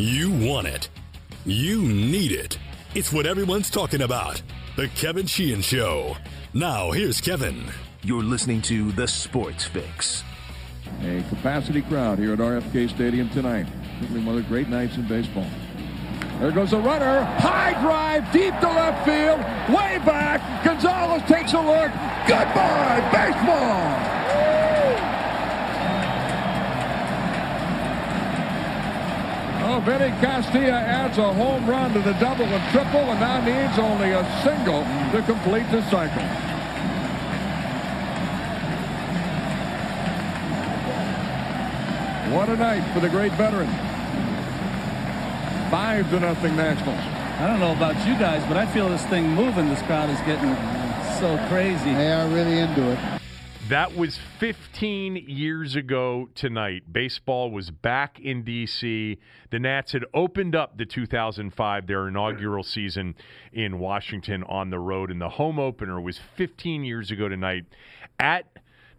You want it. You need it. It's what everyone's talking about. The Kevin Sheehan Show. Now, here's Kevin. You're listening to The Sports Fix. A capacity crowd here at RFK Stadium tonight. Certainly one of the great nights in baseball. There goes a runner. High drive, deep to left field. Way back. Gonzalez takes a look. Goodbye, baseball. Oh, Vinny Castilla adds a home run to the double and triple and now needs only a single to complete the cycle. What a night for the great veteran. Five to nothing Nationals. I don't know about you guys, but I feel this thing moving. This crowd is getting so crazy. They are really into it. That was 15 years ago tonight. Baseball was back in D.C. The Nats had opened up the 2005, their inaugural season in Washington on the road, and the home opener was 15 years ago tonight at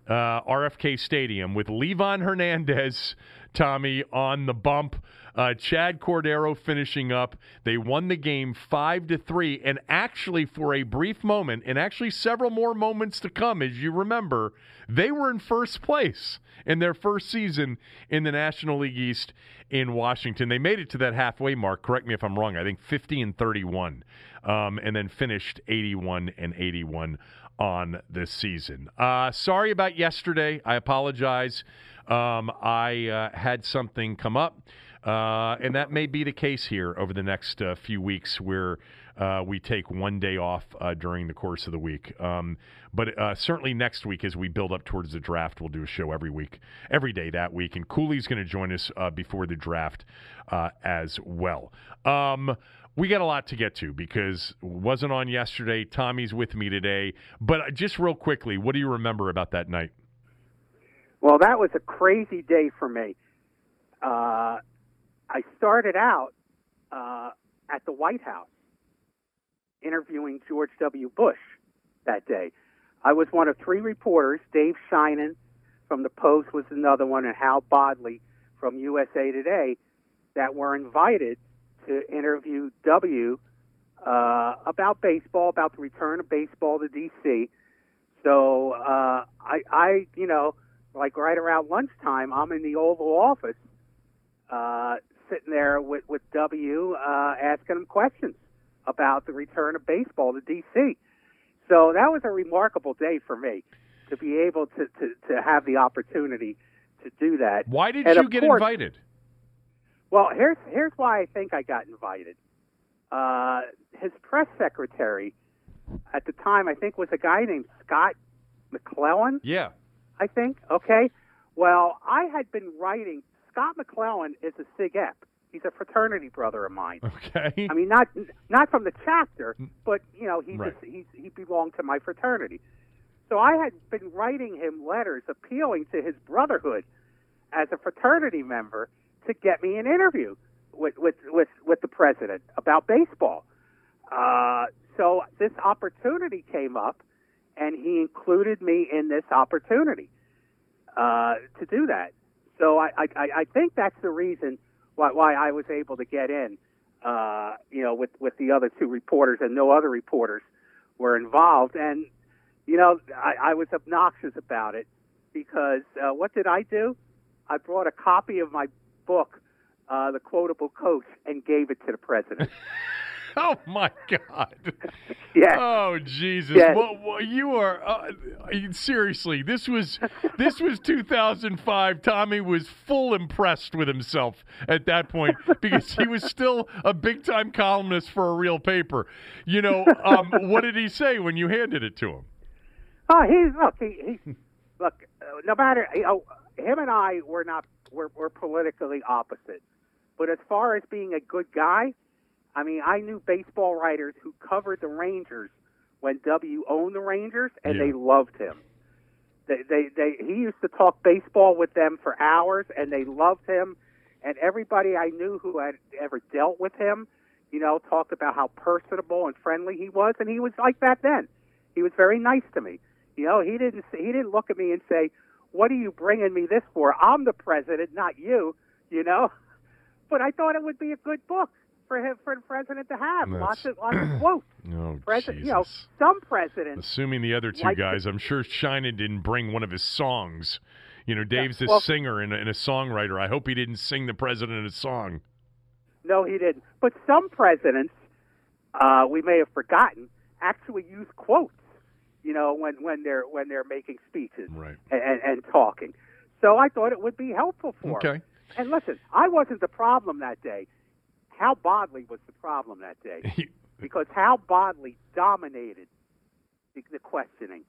uh, RFK Stadium with Livan Hernandez, Tommy, on the bump. Uh, Chad Cordero finishing up. They won the game five to three, and actually, for a brief moment, and actually several more moments to come, as you remember, they were in first place in their first season in the National League East in Washington. They made it to that halfway mark. Correct me if I'm wrong. I think 50 and 31, um, and then finished 81 and 81 on this season. Uh, sorry about yesterday. I apologize. Um, I uh, had something come up. Uh, and that may be the case here over the next uh, few weeks where uh, we take one day off uh, during the course of the week. Um, but uh, certainly next week, as we build up towards the draft, we'll do a show every week, every day that week. And Cooley's going to join us uh, before the draft as well. Um, we got a lot to get to because wasn't on yesterday. Tommy's with me today. But just real quickly, what do you remember about that night? Well, that was a crazy day for me. Uh, I started out uh, at the White House interviewing George W. Bush that day. I was one of three reporters. Dave Sheinin from the Post was another one, and Hal Bodley from USA Today that were invited to interview W uh, about baseball, about the return of baseball to DC. So uh, I, I, you know, like right around lunchtime, I'm in the Oval Office, uh, sitting there with with W, uh, asking him questions about the return of baseball to DC. So that was a remarkable day for me to be able to to, to have the opportunity to do that. Why did And you get course- invited? Well, here's here's why I think I got invited. Uh, his press secretary at the time, I think, was a guy named Scott McClellan. Yeah. I think. Okay. Well, I had been writing. Scott McClellan is a Sig Ep. He's a fraternity brother of mine. Okay. I mean, not not from the chapter, but you know, he Right. just he's, he belonged to my fraternity. So I had been writing him letters appealing to his brotherhood as a fraternity member to get me an interview with with with, with the president about baseball. Uh, so this opportunity came up, and he included me in this opportunity uh, to do that. So I, I, I think that's the reason why, why I was able to get in. Uh, you know, with with the other two reporters, and no other reporters were involved. And you know, I, I was obnoxious about it because uh, what did I do? I brought a copy of my book, uh, The Quotable Coach, and gave it to the president. Oh my God! Oh Jesus! Yes. Well, well, you are uh, seriously. This was this was 2005. Tommy was full impressed with himself at that point because he was still a big time columnist for a real paper. You know, um, what did he say when you handed it to him? Oh, he's look. He, he look. Uh, no matter you know, him and I were not we're, we're politically opposite, but as far as being a good guy, I mean, I knew baseball writers who covered the Rangers when W owned the Rangers, and Yeah. they loved him. They, they, they, he used to talk baseball with them for hours, and they loved him. And everybody I knew who had ever dealt with him, you know, talked about how personable and friendly he was, and he was like that then. He was very nice to me. You know, he didn't he didn't look at me and say, "What are you bringing me this for? I'm the president, not you." You know. but I thought it would be a good book for him for the president to have. That's- Lots of lots of quotes. Oh, President, Jesus. you know, some presidents. Assuming the other two Like the- guys, I'm sure Sheinin didn't bring one of his songs. You know, Dave's a well- singer and a, and a songwriter. I hope he didn't sing the president a song. No, he didn't. But some presidents, uh, we may have forgotten, actually use quotes. You know, when when they're when they're making speeches Right. and, and, and talking. So I thought it would be helpful for him. Okay. And listen, I wasn't the problem that day. Hal Bodley was the problem that day because Hal Bodley dominated the, the questioning,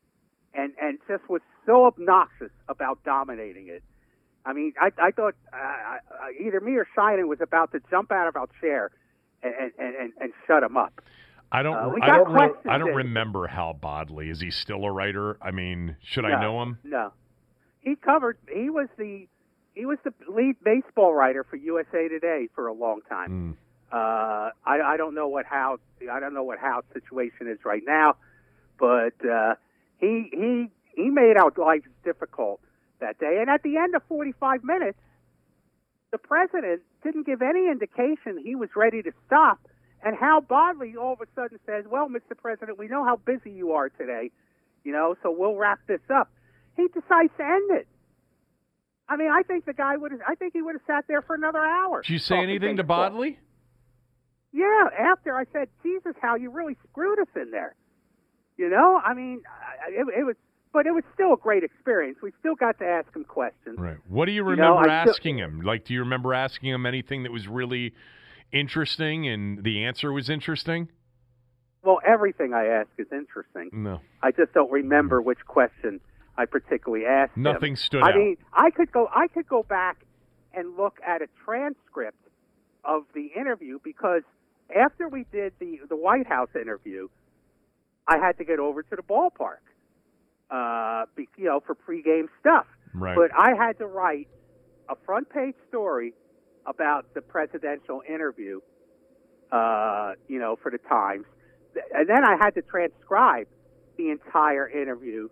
and and just was so obnoxious about dominating it. I mean, I I thought uh, either me or Sheinin was about to jump out of our chair and and and, and shut him up. I don't. Uh, I don't. Re- I don't remember Hal Bodley. Is he still a writer? I mean, should I know him? No, he covered. He was the he was the lead baseball writer for USA Today for a long time. Mm. Uh, I, I don't know what how I don't know what Hal's situation is right now, but uh, he he he made our lives difficult that day. And at the end of 45 minutes, the president didn't give any indication he was ready to stop. And Hal Bodley all of a sudden says, "Well, Mr. President, we know how busy you are today, you know, so we'll wrap this up." He decides to end it. I mean, I think the guy would have. I think he would have sat there for another hour. Did you say anything to. Bodley? Yeah, after I said, Jesus, how you really screwed us in there. You know, I mean, it, it was, but it was still a great experience. We still got to ask him questions. Right. What do you remember I still- asking him? Like, do you remember asking him anything that was really interesting and the answer was interesting? Well, everything I ask is interesting. No. I just don't remember which question I particularly asked. him. Nothing stood I out. mean, I could go. I could go back and look at a transcript of the interview because after we did the the White House interview, I had to get over to the ballpark, uh, be, you know, for pregame stuff. Right. But I had to write a front page story about the presidential interview, uh, you know, for the Times, and then I had to transcribe the entire interview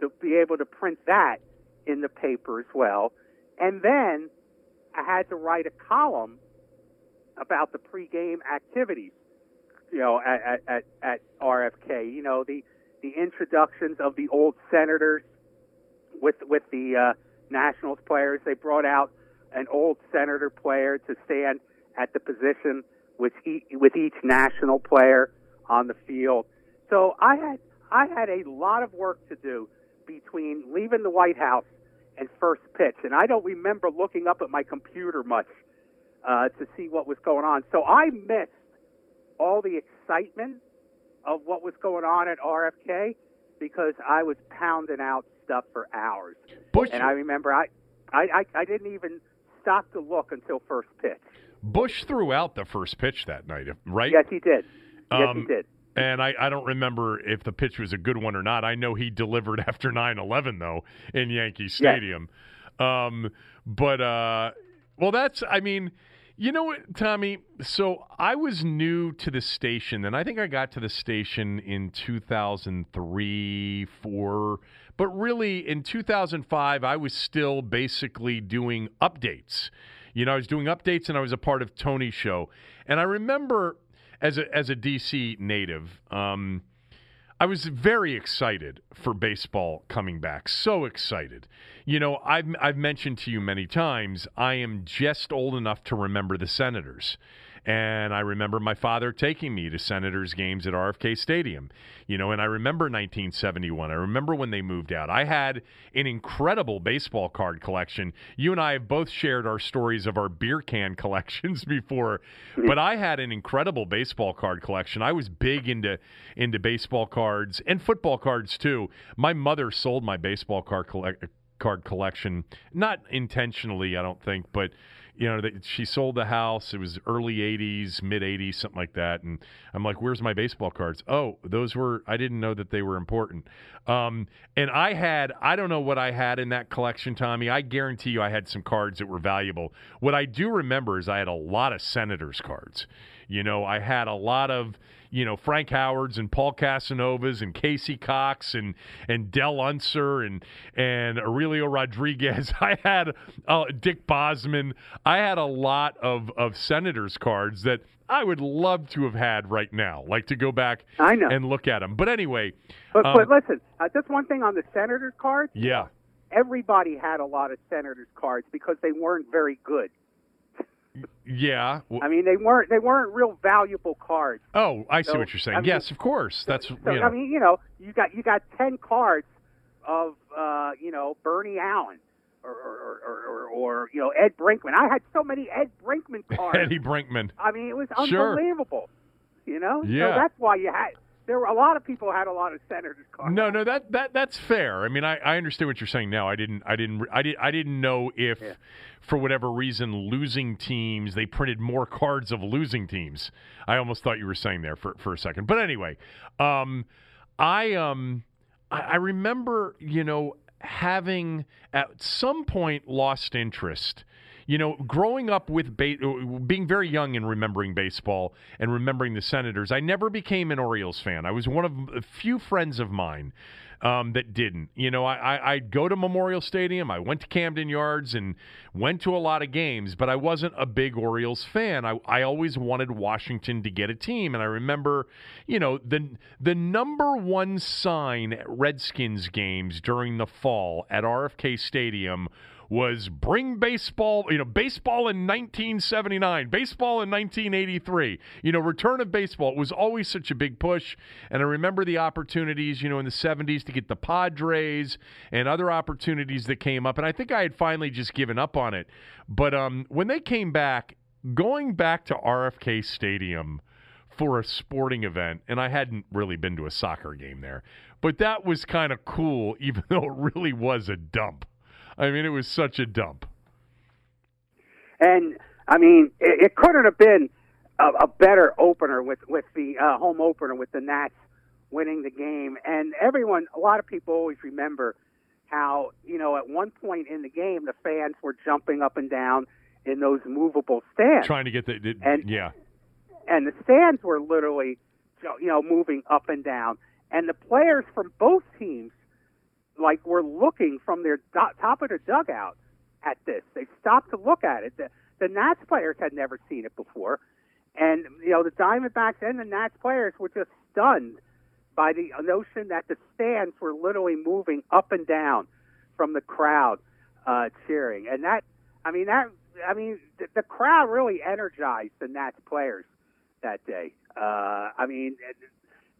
to be able to print that in the paper as well, and then I had to write a column about the pregame activities, you know, at, at, at, RFK. You know, the the introductions of the old senators with with the uh, Nationals players. They brought out an old senator player to stand at the position with each, with each national player on the field. So I had I had a lot of work to do between leaving the White House and first pitch, and I don't remember looking up at my computer much uh, to see what was going on. So I missed all the excitement of what was going on at RFK because I was pounding out stuff for hours. Bush, And I remember I, I, I, I didn't even stop to look until first pitch. Bush threw out the first pitch that night, right? Yes, he did. Yes, Um, he did. And I, I don't remember if the pitch was a good one or not. I know he delivered after 9 11, though, in Yankee Stadium. Um, but, uh, well, that's, I mean, you know what, Tommy? So I was new to the station, and I think I got to the station in 2003, 4. But really, in 2005, I was still basically doing updates. You know, I was doing updates, and I was a part of Tony's show. And I remember as a as a DC native, um, I was very excited for baseball coming back. So excited. You know, I've I've mentioned to you many times, I am just old enough to remember the Senators. And I remember my father taking me to Senators games at RFK Stadium. You know, and I remember 1971. I remember when they moved out. I had an incredible baseball card collection. You and I have both shared our stories of our beer can collections before, but I had an incredible baseball card collection. I was big into into baseball cards and football cards too. My mother sold my baseball card collect card collection, not intentionally, I don't think, but you know, that she sold the house. It was early 80s, mid 80s, something like that. And I'm like, where's my baseball cards? Oh, those were, I didn't know that they were important. Um, and I had, I don't know what I had in that collection, Tommy. I guarantee you I had some cards that were valuable. What I do remember is I had a lot of Senators cards. You know, I had a lot of you know Frank Howards and Paul Casanovas and Casey Cox and and Del Unser and and Aurelio Rodriguez. I had uh, Dick Bosman. I had a lot of of Senators cards that I would love to have had right now, like to go back I know. and look at them. But anyway, But, um, but listen, uh, just one thing on the Senators cards. yeah. Everybody had a lot of Senators cards because they weren't very good. Yeah. I mean, they weren't they weren't real valuable cards. Oh, I see So, what you're saying. I mean- yes, of course. That's So you know. I mean, you know, you got you got ten cards of uh, you know Bernie Allen or or, or, or or you know Ed Brinkman. I had so many Ed Brinkman cards. Eddie Brinkman. I mean, it was Sure. unbelievable. You know, Yeah. so that's why you had there were a lot of people had a lot of Senators cards. No, no, that that that's fair. I mean, I, I understand what you're saying now. I didn't, I didn't, I did, I didn't know if, Yeah. for whatever reason, losing teams they printed more cards of losing teams. I almost thought you were saying there for for a second. But anyway, um, I um, I, I remember, you know, having at some point lost interest. You know, growing up with ba- being very young and remembering baseball and remembering the Senators, I never became an Orioles fan. I was one of a few friends of mine um, that didn't. You know, I, I, I'd go to Memorial Stadium, I went to Camden Yards, and went to a lot of games, but I wasn't a big Orioles fan. I, I always wanted Washington to get a team, and I remember, you know, the the number one sign at Redskins games during the fall at RFK Stadium was bring baseball, you know, baseball in 1979, baseball in 1983, you know, return of baseball. It was always such a big push. And I remember the opportunities, you know, in the 70s to get the Padres and other opportunities that came up. And I think I had finally just given up on it. But um, when they came back, going back to RFK Stadium, for a sporting event, and I hadn't really been to a soccer game there, but that was kind of cool, even though it really was a dump. I mean, it was such a dump. And I mean, it, it couldn't have been a, a better opener with with the uh, home opener with the Nats winning the game. And everyone, a lot of people always remember how you know at one point in the game the fans were jumping up and down in those movable stands, Trying to get the, the And- yeah, and the stands were literally you know moving up and down. And the players from both teams like were looking from their do- top of the dugout at this. They stopped to look at it. The, the Nats players had never seen it before, and you know the Diamondbacks and the Nats players were just stunned by the notion that the stands were literally moving up and down from the crowd uh, cheering. And that, I mean, that, I mean, the, crowd really energized the Nats players that day. Uh, I mean,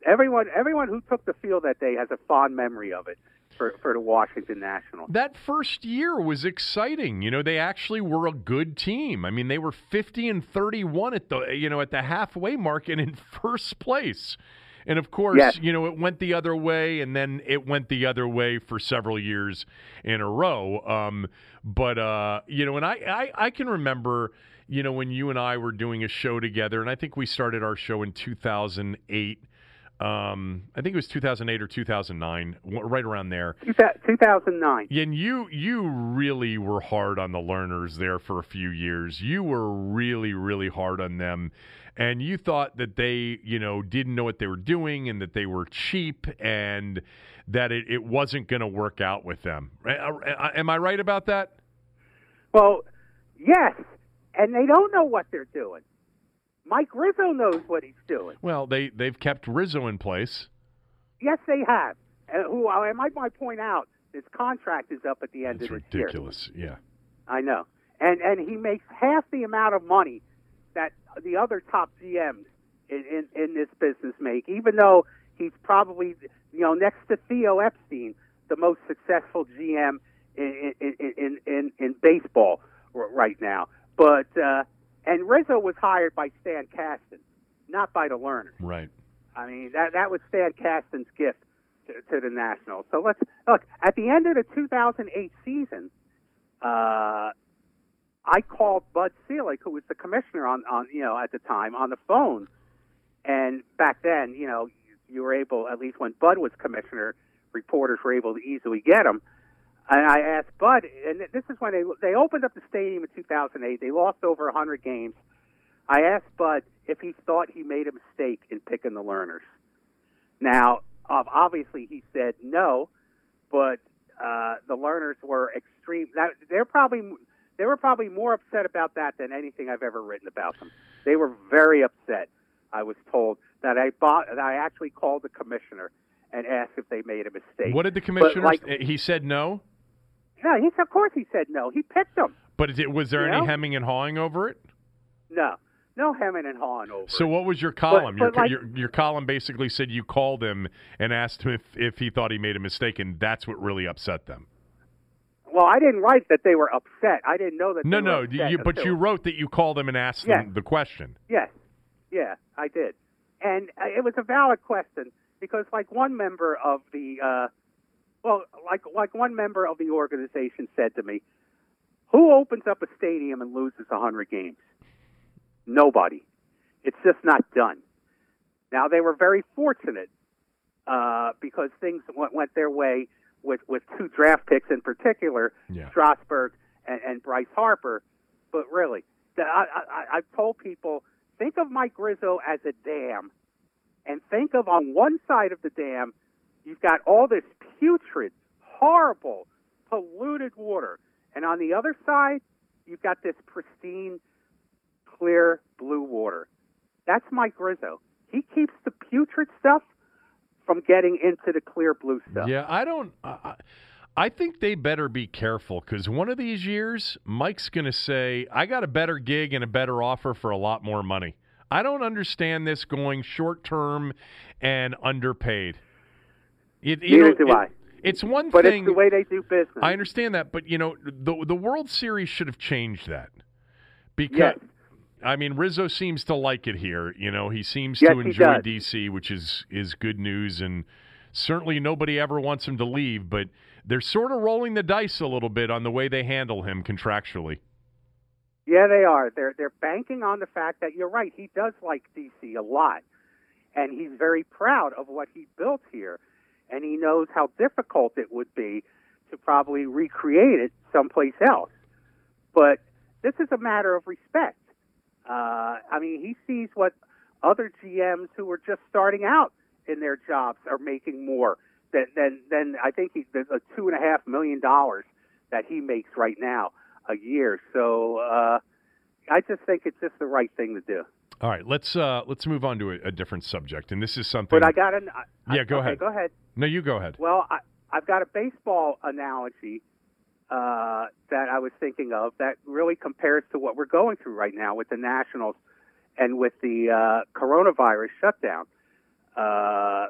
everyone, everyone who took the field that day has a fond memory of it for, for the Washington Nationals. that first year was exciting. You know, they actually were a good team. I mean, they were 50 and 31 at the you know at the halfway mark and in first place. And of course, Yes. you know, it went the other way, and then it went the other way for several years in a row. Um, but uh, you know, and I, I, I can remember, you know, when you and I were doing a show together, and I think we started our show in 2008. Um, I think it was 2008 or 2009, right around there. 2009. And you you really were hard on the Lerners there for a few years. You were really really hard on them, and you thought that they you know didn't know what they were doing and that they were cheap and that it, it wasn't going to work out with them. Am I right about that? Well, yes, and they don't know what they're doing. Mike Rizzo knows what he's doing. Well, they they've kept Rizzo in place. Yes, they have. And who I might might point out, his contract is up at the end It's of this year. It's ridiculous. Yeah. I know, and and he makes half the amount of money that the other top GMs in, in in this business make, even though he's probably you know next to Theo Epstein, the most successful GM in in in in, in baseball r- right now. But uh, and Rizzo was hired by Stan Kasten, not by the Lerner. Right. I mean, that that was Stan Kasten's gift to, to the Nationals. So let's look at the end of the 2008 season. Uh, I called Bud Selig, who was the commissioner on, on you know at the time, on the phone. And back then, you know, you, you were able, at least when Bud was commissioner, reporters were able to easily get him. And I asked Bud, and this is when they they opened up the stadium in 2008. They lost over 100 games. I asked Bud if he thought he made a mistake in picking the Lerners. Now, obviously, he said no, but uh, the Lerners were extreme. Now, they're probably they were probably more upset about that than anything I've ever written about them. They were very upset. I was told that I bought that I actually called the commissioner and asked if they made a mistake. What did the commissioner? like, he said no. Yeah, he of course he said no. He picked them. But it, was there You any know? hemming and hawing over it? No, no hemming and hawing over. It. So it. what was your column? but your, like- your your column basically said you called him and asked him if, if he thought he made a mistake, and that's what really upset them. Well, I didn't write that they were upset. I didn't know that. No, they no, were upset you, but you wrote that you called him and asked Yes. him the question. Yes, yeah, I did, and uh, it was a valid question because, like, one member of the, uh, well, like, like one member of the organization said to me, "Who opens up a stadium and loses a hundred games? Nobody. It's just not done." Now they were very fortunate uh, because things went, went their way with with two draft picks in particular, Yeah. Strasburg and, and Bryce Harper. But really, the, I, I, I've told people think of Mike Rizzo as a dam, and think of on one side of the dam, you've got all this putrid, horrible, polluted water, and on the other side, you've got this pristine, clear blue water. That's Mike Rizzo. He keeps the putrid stuff from getting into the clear blue stuff. Yeah, I don't. I, I think they better be careful because one of these years, Mike's going to say, "I got a better gig and a better offer for a lot more money." I don't understand this going short term and underpaid. It, you Neither know, do it- I. It's one But thing. it's the way they do business. I understand that, but you know, the the World Series should have changed that because. Yes. I mean, Rizzo seems to like it here. You know, he seems Yes, to enjoy. DC, which is is good news, and certainly nobody ever wants him to leave. But they're sort of rolling the dice a little bit on the way they handle him contractually. Yeah, they are. They're they're banking on the fact that you're right. He does like DC a lot, and he's very proud of what he built here, and he knows how difficult it would be to probably recreate it someplace else. But this is a matter of respect. Uh, I mean, he sees what other GMs who are just starting out in their jobs are making more than than, than I think he, the, two and a half million dollars that he makes right now a year. So uh, I just think it's just the right thing to do. All right, let's uh, let's move on to a, a different subject, and this is something. But I got an. I, Yeah, go okay, ahead. Go ahead. no, you go ahead. Well, I, I've got a baseball analogy uh, that I was thinking of that really compares to what we're going through right now with the Nationals and with the uh, coronavirus shutdown. Uh,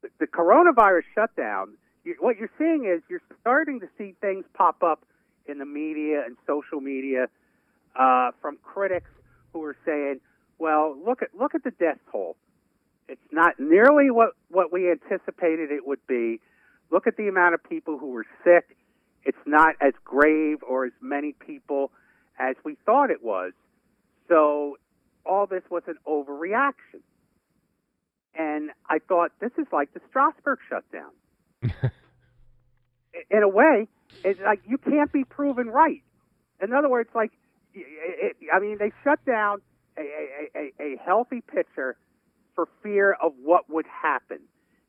the, the coronavirus shutdown, you, what you're seeing is you're starting to see things pop up in the media and social media uh, from critics who are saying, "Well, look at look at the death toll. It's not nearly what what we anticipated it would be. Look at the amount of people who were sick. It's not as grave or as many people as we thought it was. So all this was an overreaction." And I thought this is like the Strasburg shutdown. in a way, it's like you can't be proven right. In other words, like it, I mean, they shut down a, a, a, a healthy pitcher for fear of what would happen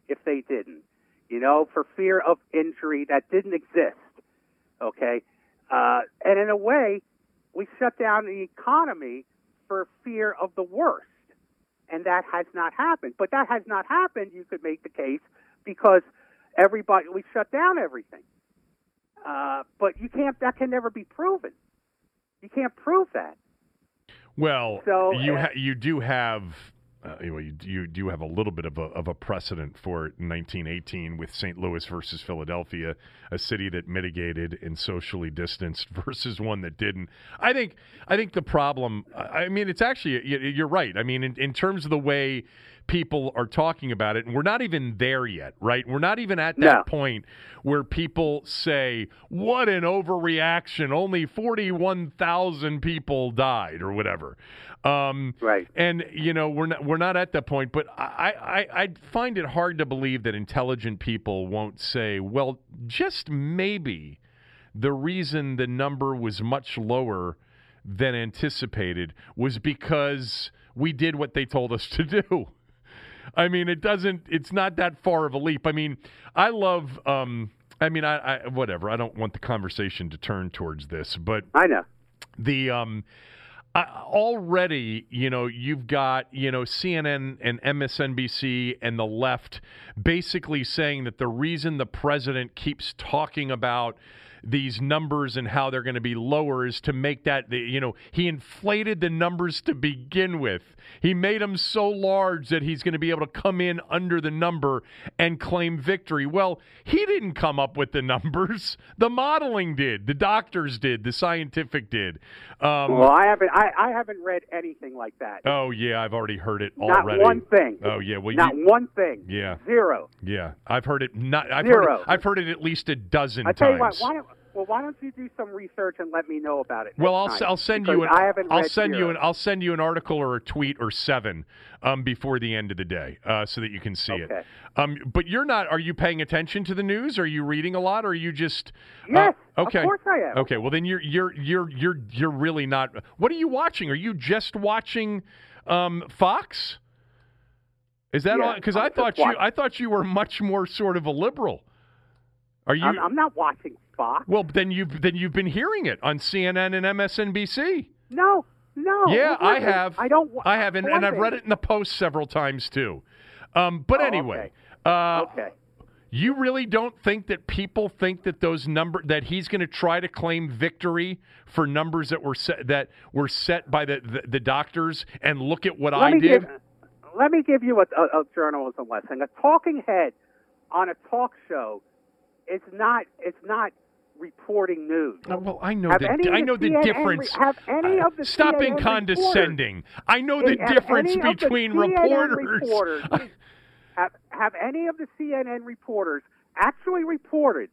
if they didn't. You know, for fear of injury that didn't exist. Okay, uh, and in a way, we shut down the economy for fear of the worst, and that has not happened. But that has not happened. You could make the case because everybody we shut down everything. Uh, but you can't. That can never be proven. You can't prove that. Well, So, you ha- you do have uh, anyway, you, you do have a little bit of a, of a precedent for 1918 with St. Louis versus Philadelphia, a city that mitigated and socially distanced versus one that didn't. I think I think the problem. I I mean, it's actually you're right. I mean, in, in terms of the way people are talking about it, and we're not even there yet, right? We're not even at that No. point where people say, "What an overreaction! Only 41,000 people died, or whatever." Um, Right. and you know we're not we're not at that point, but I, I I find it hard to believe that intelligent people won't say, well, just maybe the reason the number was much lower than anticipated was because we did what they told us to do. I mean, it doesn't. It's not that far of a leap. I mean, I love. Um, I mean, I, I whatever. I don't want the conversation to turn towards this, but I know. the um I, already you know you've got you know CNN and MSNBC and the left basically saying that the reason the president keeps talking about these numbers and how they're going to be lower is to make that the, you know he inflated the numbers to begin with he made them so large that he's going to be able to come in under the number and claim victory well he didn't come up with the numbers the modeling did the doctors did the scientific did um, Well, I haven't. I, I haven't read anything like that. oh yeah i've already heard it Not already one thing. oh yeah well Not you, one thing. Yeah. Zero. yeah i've heard it not i've heard Zero. it, i've heard it at least a dozen I tell you times what. Why don't, well, why don't you do some research and let me know about it? Well, I'll, time, I'll send you an I haven't I'll send you an I'll send you an article or a tweet or seven um, before the end of the day uh, so that you can see it. Um, but you're not. Are you paying attention to the news? Are you reading a lot? Or are you just? Yes, uh, of okay. course I am. Okay. Well, then you're you're you're you're you're really not. What are you watching? Are you just watching um, Fox? Is that Yeah, all? Because I thought you watching. I thought you were much more sort of a liberal. Are you? I'm, I'm not watching Fox. well, then you've then you've been hearing it on CNN and MSNBC. No, no. Yeah, I have. I don't. I have, and, and I've read it in the post several times too. Um, but Oh, anyway, okay. uh, Okay. you really don't think that people think that those number that he's going to try to claim victory for numbers that were set that were set by the the, the doctors and look at what Let I did. Give, let me give you a, a, a journalism lesson. A talking head on a talk show is not. It's not reporting news. Oh, well, I know Have the I know the CNN difference. Have any Uh, of the Stop being condescending. I know the Have difference of the between reporters. reporters- have have any of the CNN reporters actually reported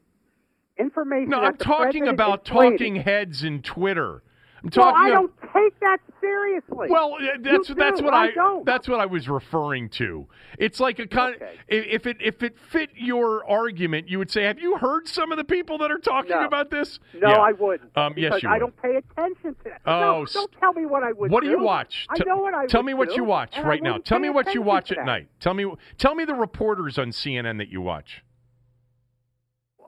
information? no, I'm the talking about talking heads in Twitter. I'm Well, talking I don't take that seriously. Well, that's that's what I I, don't. that's what I was referring to. It's like a con- Okay. if it if it fit your argument, you would say, "Have you heard some of the people that are talking No. about this?" no, Yeah. I wouldn't. Um, yes, you I would. don't pay attention to that. Oh, no, don't tell me what I would What do you watch? I T- know what I Tell me what do, you watch right now. Tell me what you watch at night. Tell me tell me the reporters on CNN that you watch.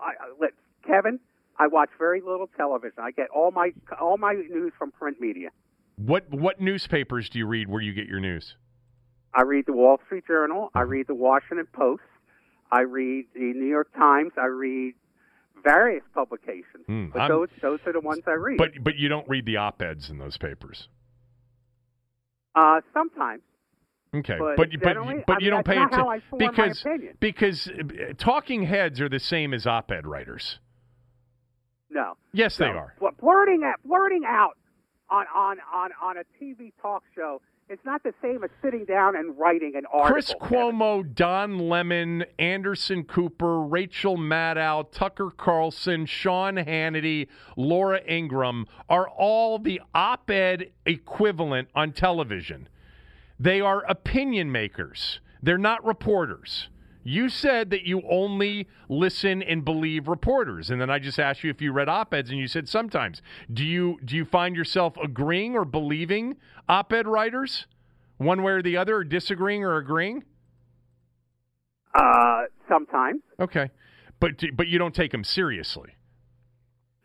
I, I- let- Kevin, I watch very little television. I get all my all my news from print media. What what newspapers do you read where you get your news? I read the Wall Street Journal. I read the Washington Post. I read the New York Times. I read various publications. Hmm, but I'm- those those are the ones I read. But but you don't read the op-eds in those papers. uh, sometimes. Okay, But but you- but you- but you mean, don't pay attention because because uh, talking heads are the same as op-ed writers. No. Yes, they are. Bl- blurting out, blurting out on, on, on, on a TV talk show it's not the same as sitting down and writing an article. Chris Kevin. Cuomo, Don Lemon, Anderson Cooper, Rachel Maddow, Tucker Carlson, Sean Hannity, Laura Ingraham are all the op ed equivalent on television. They are opinion makers, they're not reporters. You said that you only listen and believe reporters, and then I just asked you if you read op-eds, and you said sometimes. Do you do you find yourself agreeing or believing op-ed writers, one way or the other, or disagreeing or agreeing? Uh, sometimes Okay, but but you don't take them seriously.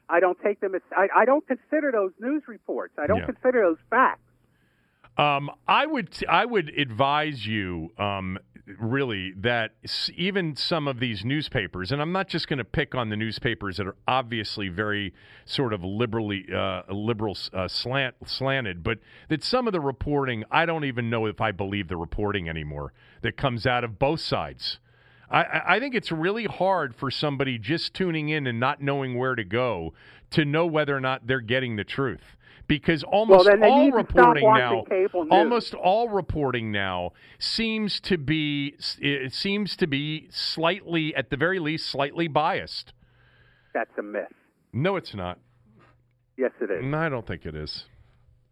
I don't take them as I, I don't consider those news reports. I don't Yeah. consider those facts. Um, I would I would advise you um, really that even some of these newspapers, and I'm not just going to pick on the newspapers that are obviously very sort of liberally uh, liberal uh, slant slanted, but that some of the reporting I don't even know if I believe the reporting anymore that comes out of both sides. I- I, I think it's really hard for somebody just tuning in and not knowing where to go to know whether or not they're getting the truth. Because almost they all need to stop reporting now, almost all reporting now seems to be it seems to be slightly, at the very least, slightly biased. That's a myth. No, it's not. Yes, it is. No, I don't think it is.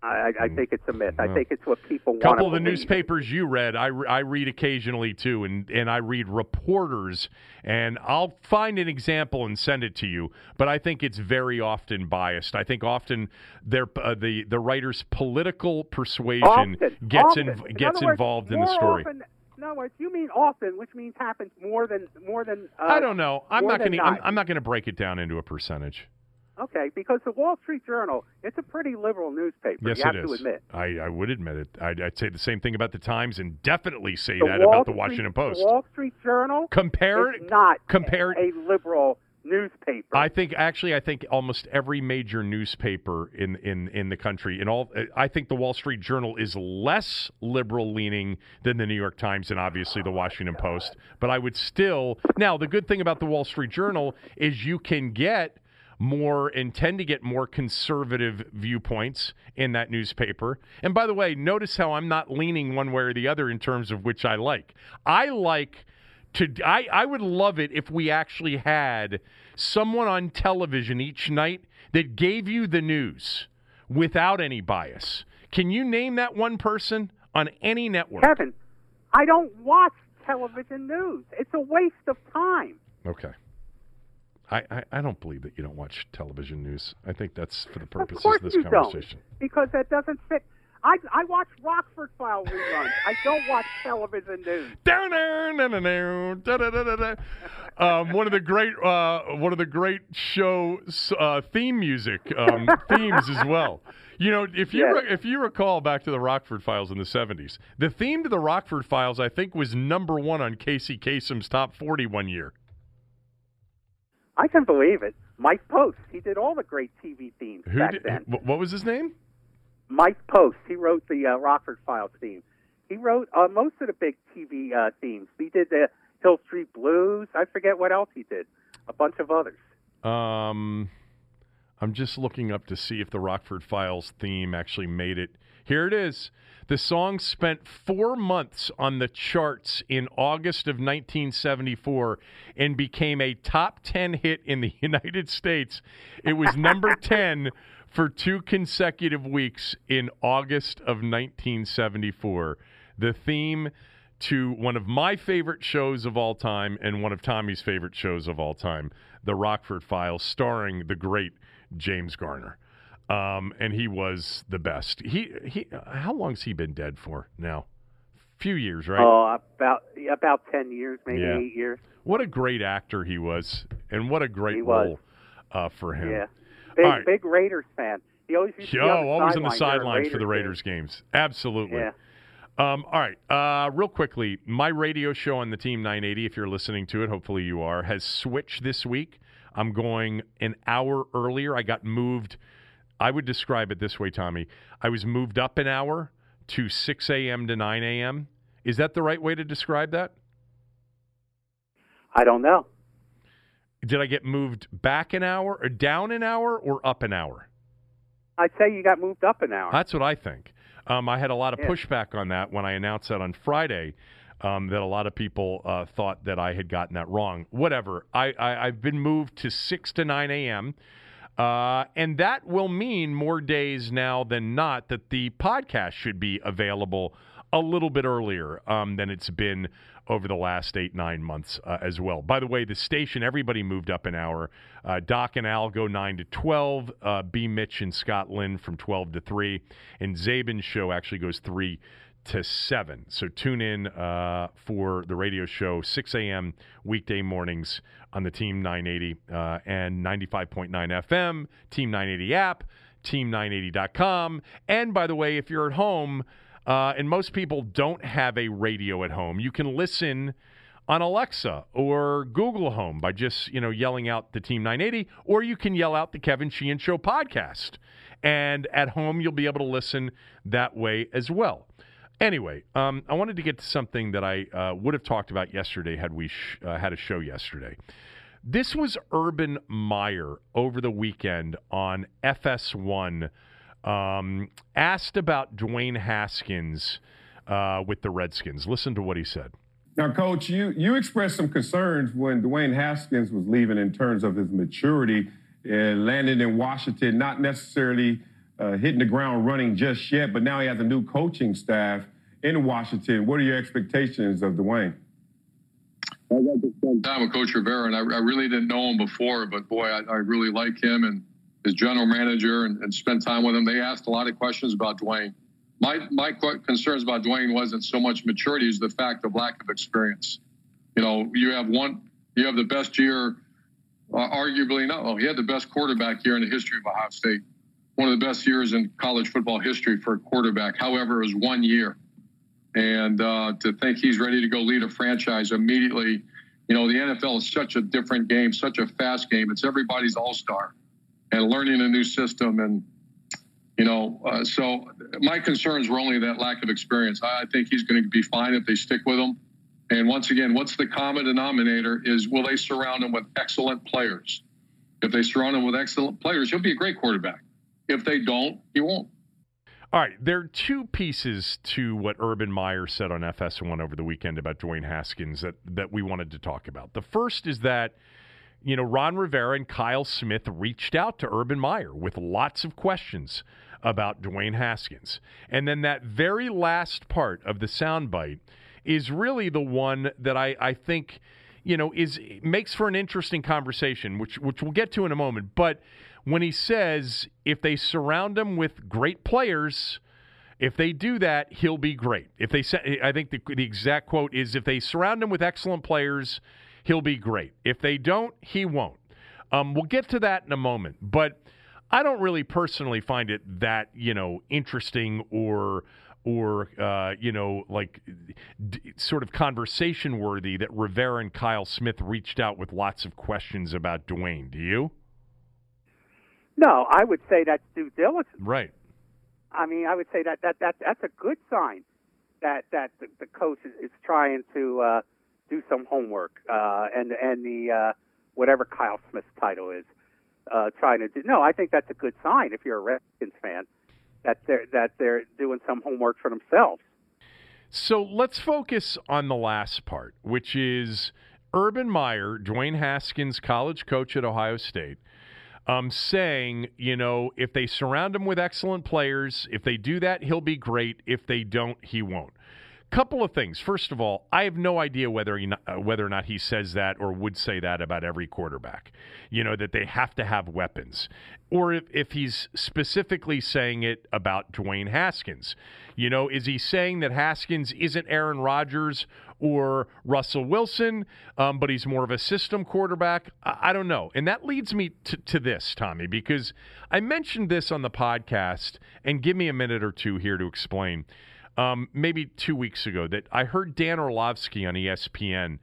I, I think it's a myth. I think it's what people want. A couple of the newspapers you read, I, I read occasionally too, and, and I read reporters, and I'll find an example and send it to you. But I think it's very often biased. I think often their uh, the the writer's political persuasion often, gets often. In, in gets words, involved in the story. Often, in other words, you mean often, which means happens more than more than. Uh, I don't know. I'm not going to. I'm, I'm not going to break it down into a percentage. Okay, because the Wall Street Journal, it's a pretty liberal newspaper. Yes, you have it is. to admit. I, I would admit it. I'd, I'd, say the same thing about the Times, and definitely say the that Wall about the Street, Washington Post. The Wall Street Journal compared is not compare a liberal newspaper. I think actually, I think almost every major newspaper in in in the country, in all, I think the Wall Street Journal is less liberal leaning than the New York Times and obviously the oh, Washington Post. But I would still now the good thing about the Wall Street Journal is you can get more and tend to get more conservative viewpoints in that newspaper. And by the way, notice how I'm not leaning one way or the other in terms of which I like. I like to I, I would love it if we actually had someone on television each night that gave you the news without any bias. Can you name that one person on any network? Kevin, I don't watch television news. It's a waste of time. Okay. I, I, I, don't believe that you don't watch television news. I think that's for the purposes of, of this you conversation. Because that doesn't fit. I, I watch Rockford File reruns. I don't watch television news. Down there, no, no, da, da, da, da, um, one of the great, uh, one of the great show uh, theme music um, themes as well. You know, if you yes. re- if you recall back to the Rockford Files in the '70s, the theme to the Rockford Files, I think, was number one on Casey Kasem's top 40 one year. I can believe it. Mike Post, he did all the great TV themes Who back did, then. What was his name? Mike Post. He wrote the uh, Rockford Files theme. He wrote uh, most of the big TV uh, themes. He did the Hill Street Blues. I forget what else he did. A bunch of others. Um, I'm just looking up to see if the Rockford Files theme actually made it. Here it is. The song spent four months on the charts in August of 1974 and became a top 10 hit in the United States. It was number 10 for two consecutive weeks in August of 1974. The theme to one of my favorite shows of all time and one of Tommy's favorite shows of all time, The Rockford Files, starring the great James Garner. Um, and he was the best. He he. How long's he been dead for now? Few years, right? Oh, about about ten years, maybe Yeah. eight years. What a great actor he was, and what a great He role uh, for him. Yeah, big right. big Raiders fan. He always used to be Yo, on always on the sidelines for the Raiders games. Absolutely. Yeah. Um, all right. Uh, real quickly, my radio show on the Team 980, if you're listening to it, hopefully you are, has switched this week. I'm going an hour earlier. I got moved. I would describe it this way, Tommy. I was moved up an hour to 6 a.m. to 9 a.m. Is that the right way to describe that? I don't know. Did I get moved back an hour or down an hour or up an hour? I'd say you got moved up an hour. That's what I think. Um, I had a lot of Yeah. pushback on that when I announced that on Friday. Um, that a lot of people uh, thought that I had gotten that wrong. Whatever. I, I I've been moved to six to nine a.m. Uh, and that will mean more days now than not that the podcast should be available a little bit earlier um, than it's been over the last eight, nine months uh, as well. By the way, the station, everybody moved up an hour. Uh, Doc and Al go 9 to 12. Uh, B. Mitch and Scott Lynn from 12 to 3. And Zabin's show actually goes 3 to 7. So tune in uh, for the radio show, 6 a.m. weekday mornings on the Team 980 uh, and 95.9 FM, Team 980 app, team980.com. And by the way, if you're at home, uh, and most people don't have a radio at home, you can listen on Alexa or Google Home by just you know yelling out the Team 980, or you can yell out the Kevin Sheehan Show podcast. And at home, you'll be able to listen that way as well. Anyway, um, I wanted to get to something that I uh, would have talked about yesterday had we sh- uh, had a show yesterday. This was Urban Meyer over the weekend on FS1, um, asked about Dwayne Haskins uh, with the Redskins. Listen to what he said. Now, Coach, you you expressed some concerns when Dwayne Haskins was leaving in terms of his maturity and landing in Washington, not necessarily uh, hitting the ground running just yet, but now he has a new coaching staff in Washington. What are your expectations of Dwayne? I got to spend time with Coach Rivera, and I, I, really didn't know him before, but boy, I, I really like him and his general manager, and, and spend time with him. They asked a lot of questions about Dwayne. My my concerns about Dwayne wasn't so much maturity as the fact of lack of experience. You know, you have one, you have the best year, uh, arguably not. Well, he had the best quarterback year in the history of Ohio State. One of the best years in college football history for a quarterback. However, it was one year and uh, to think he's ready to go lead a franchise immediately. You know, the NFL is such a different game, such a fast game. It's everybody's all star, and learning a new system. And you know, uh, so my concerns were only that lack of experience. I, I think he's going to be fine if they stick with him. And once again, what's the common denominator is will they surround him with excellent players? If they surround him with excellent players, he'll be a great quarterback. If they don't, he won't. All right, there are two pieces to what Urban Meyer said on FS1 over the weekend about Dwayne Haskins that, that we wanted to talk about. The first is that, you know, Ron Rivera and Kyle Smith reached out to Urban Meyer with lots of questions about Dwayne Haskins. And then that very last part of the soundbite is really the one that I, I think, you know, is makes for an interesting conversation, which which we'll get to in a moment. But when he says if they surround him with great players, if they do that, he'll be great. If they I think the, the exact quote is, if they surround him with excellent players, he'll be great. If they don't, he won't. Um, we'll get to that in a moment, but I don't really personally find it that you know interesting or or uh, you know like d- sort of conversation worthy that Rivera and Kyle Smith reached out with lots of questions about Dwayne. Do you? No, I would say that's due diligence. Right. I mean, I would say that that, that that's a good sign that that the, the coach is, is trying to uh, do some homework uh, and and the uh, whatever Kyle Smith's title is uh, trying to do. No, I think that's a good sign if you're a Redskins fan that they're that they're doing some homework for themselves. So let's focus on the last part, which is Urban Meyer, Dwayne Haskins, college coach at Ohio State um, saying, you know, if they surround him with excellent players, if they do that, he'll be great. If they don't, he won't. Couple of things. First of all, I have no idea whether he, uh, whether or not he says that or would say that about every quarterback. You know that they have to have weapons, or if, if he's specifically saying it about Dwayne Haskins. You know, is he saying that Haskins isn't Aaron Rodgers or Russell Wilson, um, but he's more of a system quarterback. I, I don't know. And that leads me to, to this, Tommy, because I mentioned this on the podcast, and give me a minute or two here to explain. Um, maybe two weeks ago, that I heard Dan Orlovsky on ESPN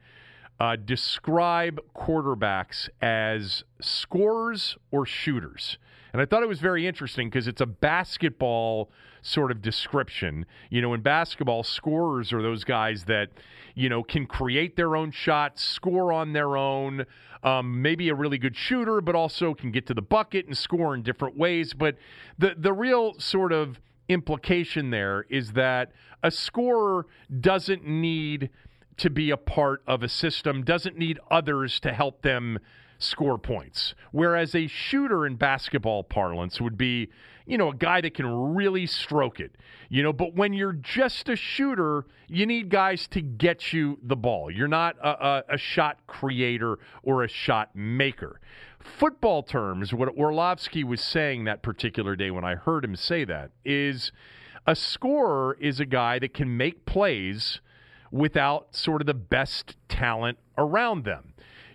uh, describe quarterbacks as scorers or shooters. And I thought it was very interesting because it's a basketball sort of description. You know, in basketball, scorers are those guys that, you know, can create their own shots, score on their own, um, maybe a really good shooter, but also can get to the bucket and score in different ways. But the the real sort of implication there is that a scorer doesn't need to be a part of a system, doesn't need others to help them score points. Whereas a shooter in basketball parlance would be, you know, a guy that can really stroke it. You know, but when you're just a shooter, you need guys to get you the ball. You're not a, a, a shot creator or a shot maker. Football terms, what Orlovsky was saying that particular day when I heard him say that is a scorer is a guy that can make plays without sort of the best talent around them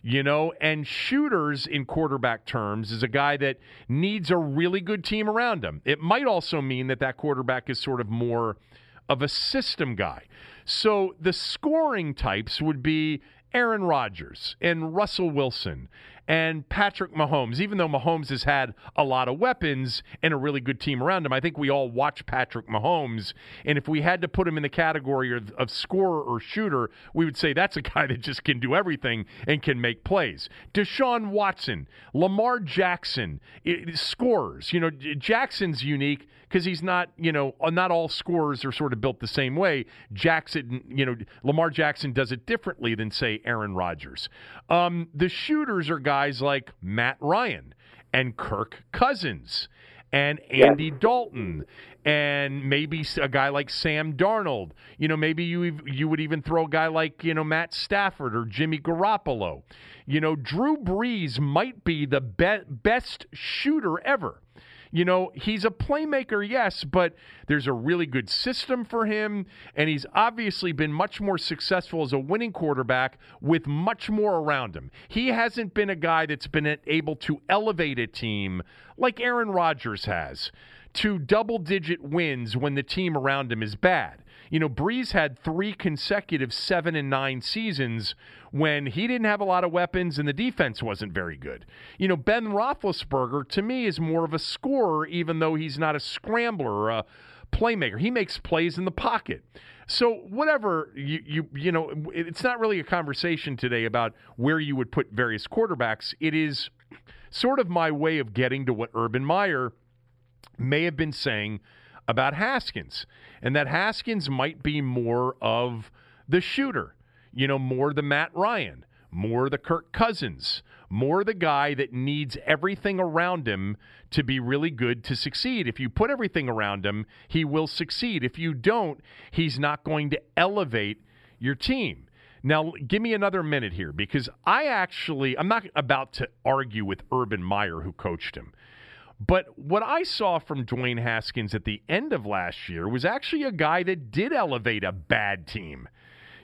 you know, and shooters in quarterback terms is a guy that needs a really good team around him. It might also mean that that quarterback is sort of more of a system guy. So the scoring types would be Aaron Rodgers and Russell Wilson and Patrick Mahomes, even though Mahomes has had a lot of weapons and a really good team around him, I think we all watch Patrick Mahomes. And if we had to put him in the category of, of scorer or shooter, we would say that's a guy that just can do everything and can make plays. Deshaun Watson, Lamar Jackson, it, scorers. You know, Jackson's unique because he's not, you know, uh, not all scorers are sort of built the same way. Jackson, you know, Lamar Jackson does it differently than, say, Aaron Rodgers. Um, the shooters are guys like Matt Ryan and Kirk Cousins and Andy Dalton and maybe a guy like Sam Darnold. You know, maybe you you would even throw a guy like, you know, Matt Stafford or Jimmy Garoppolo. You know, Drew Brees might be the be- best shooter ever. You know, he's a playmaker, yes, but there's a really good system for him, and he's obviously been much more successful as a winning quarterback with much more around him. He hasn't been a guy that's been able to elevate a team like Aaron Rodgers has to double digit wins when the team around him is bad. You know, Brees had three consecutive seven and nine seasons when he didn't have a lot of weapons and the defense wasn't very good. You know, Ben Roethlisberger to me is more of a scorer, even though he's not a scrambler or a playmaker. He makes plays in the pocket. So whatever you you you know, it's not really a conversation today about where you would put various quarterbacks. It is sort of my way of getting to what Urban Meyer may have been saying about Haskins, and that Haskins might be more of the shooter, you know, more the Matt Ryan, more the Kirk Cousins, more the guy that needs everything around him to be really good to succeed. If you put everything around him, he will succeed. If you don't, he's not going to elevate your team. Now, give me another minute here because I actually, I'm not about to argue with Urban Meyer, who coached him. But what I saw from Dwayne Haskins at the end of last year was actually a guy that did elevate a bad team.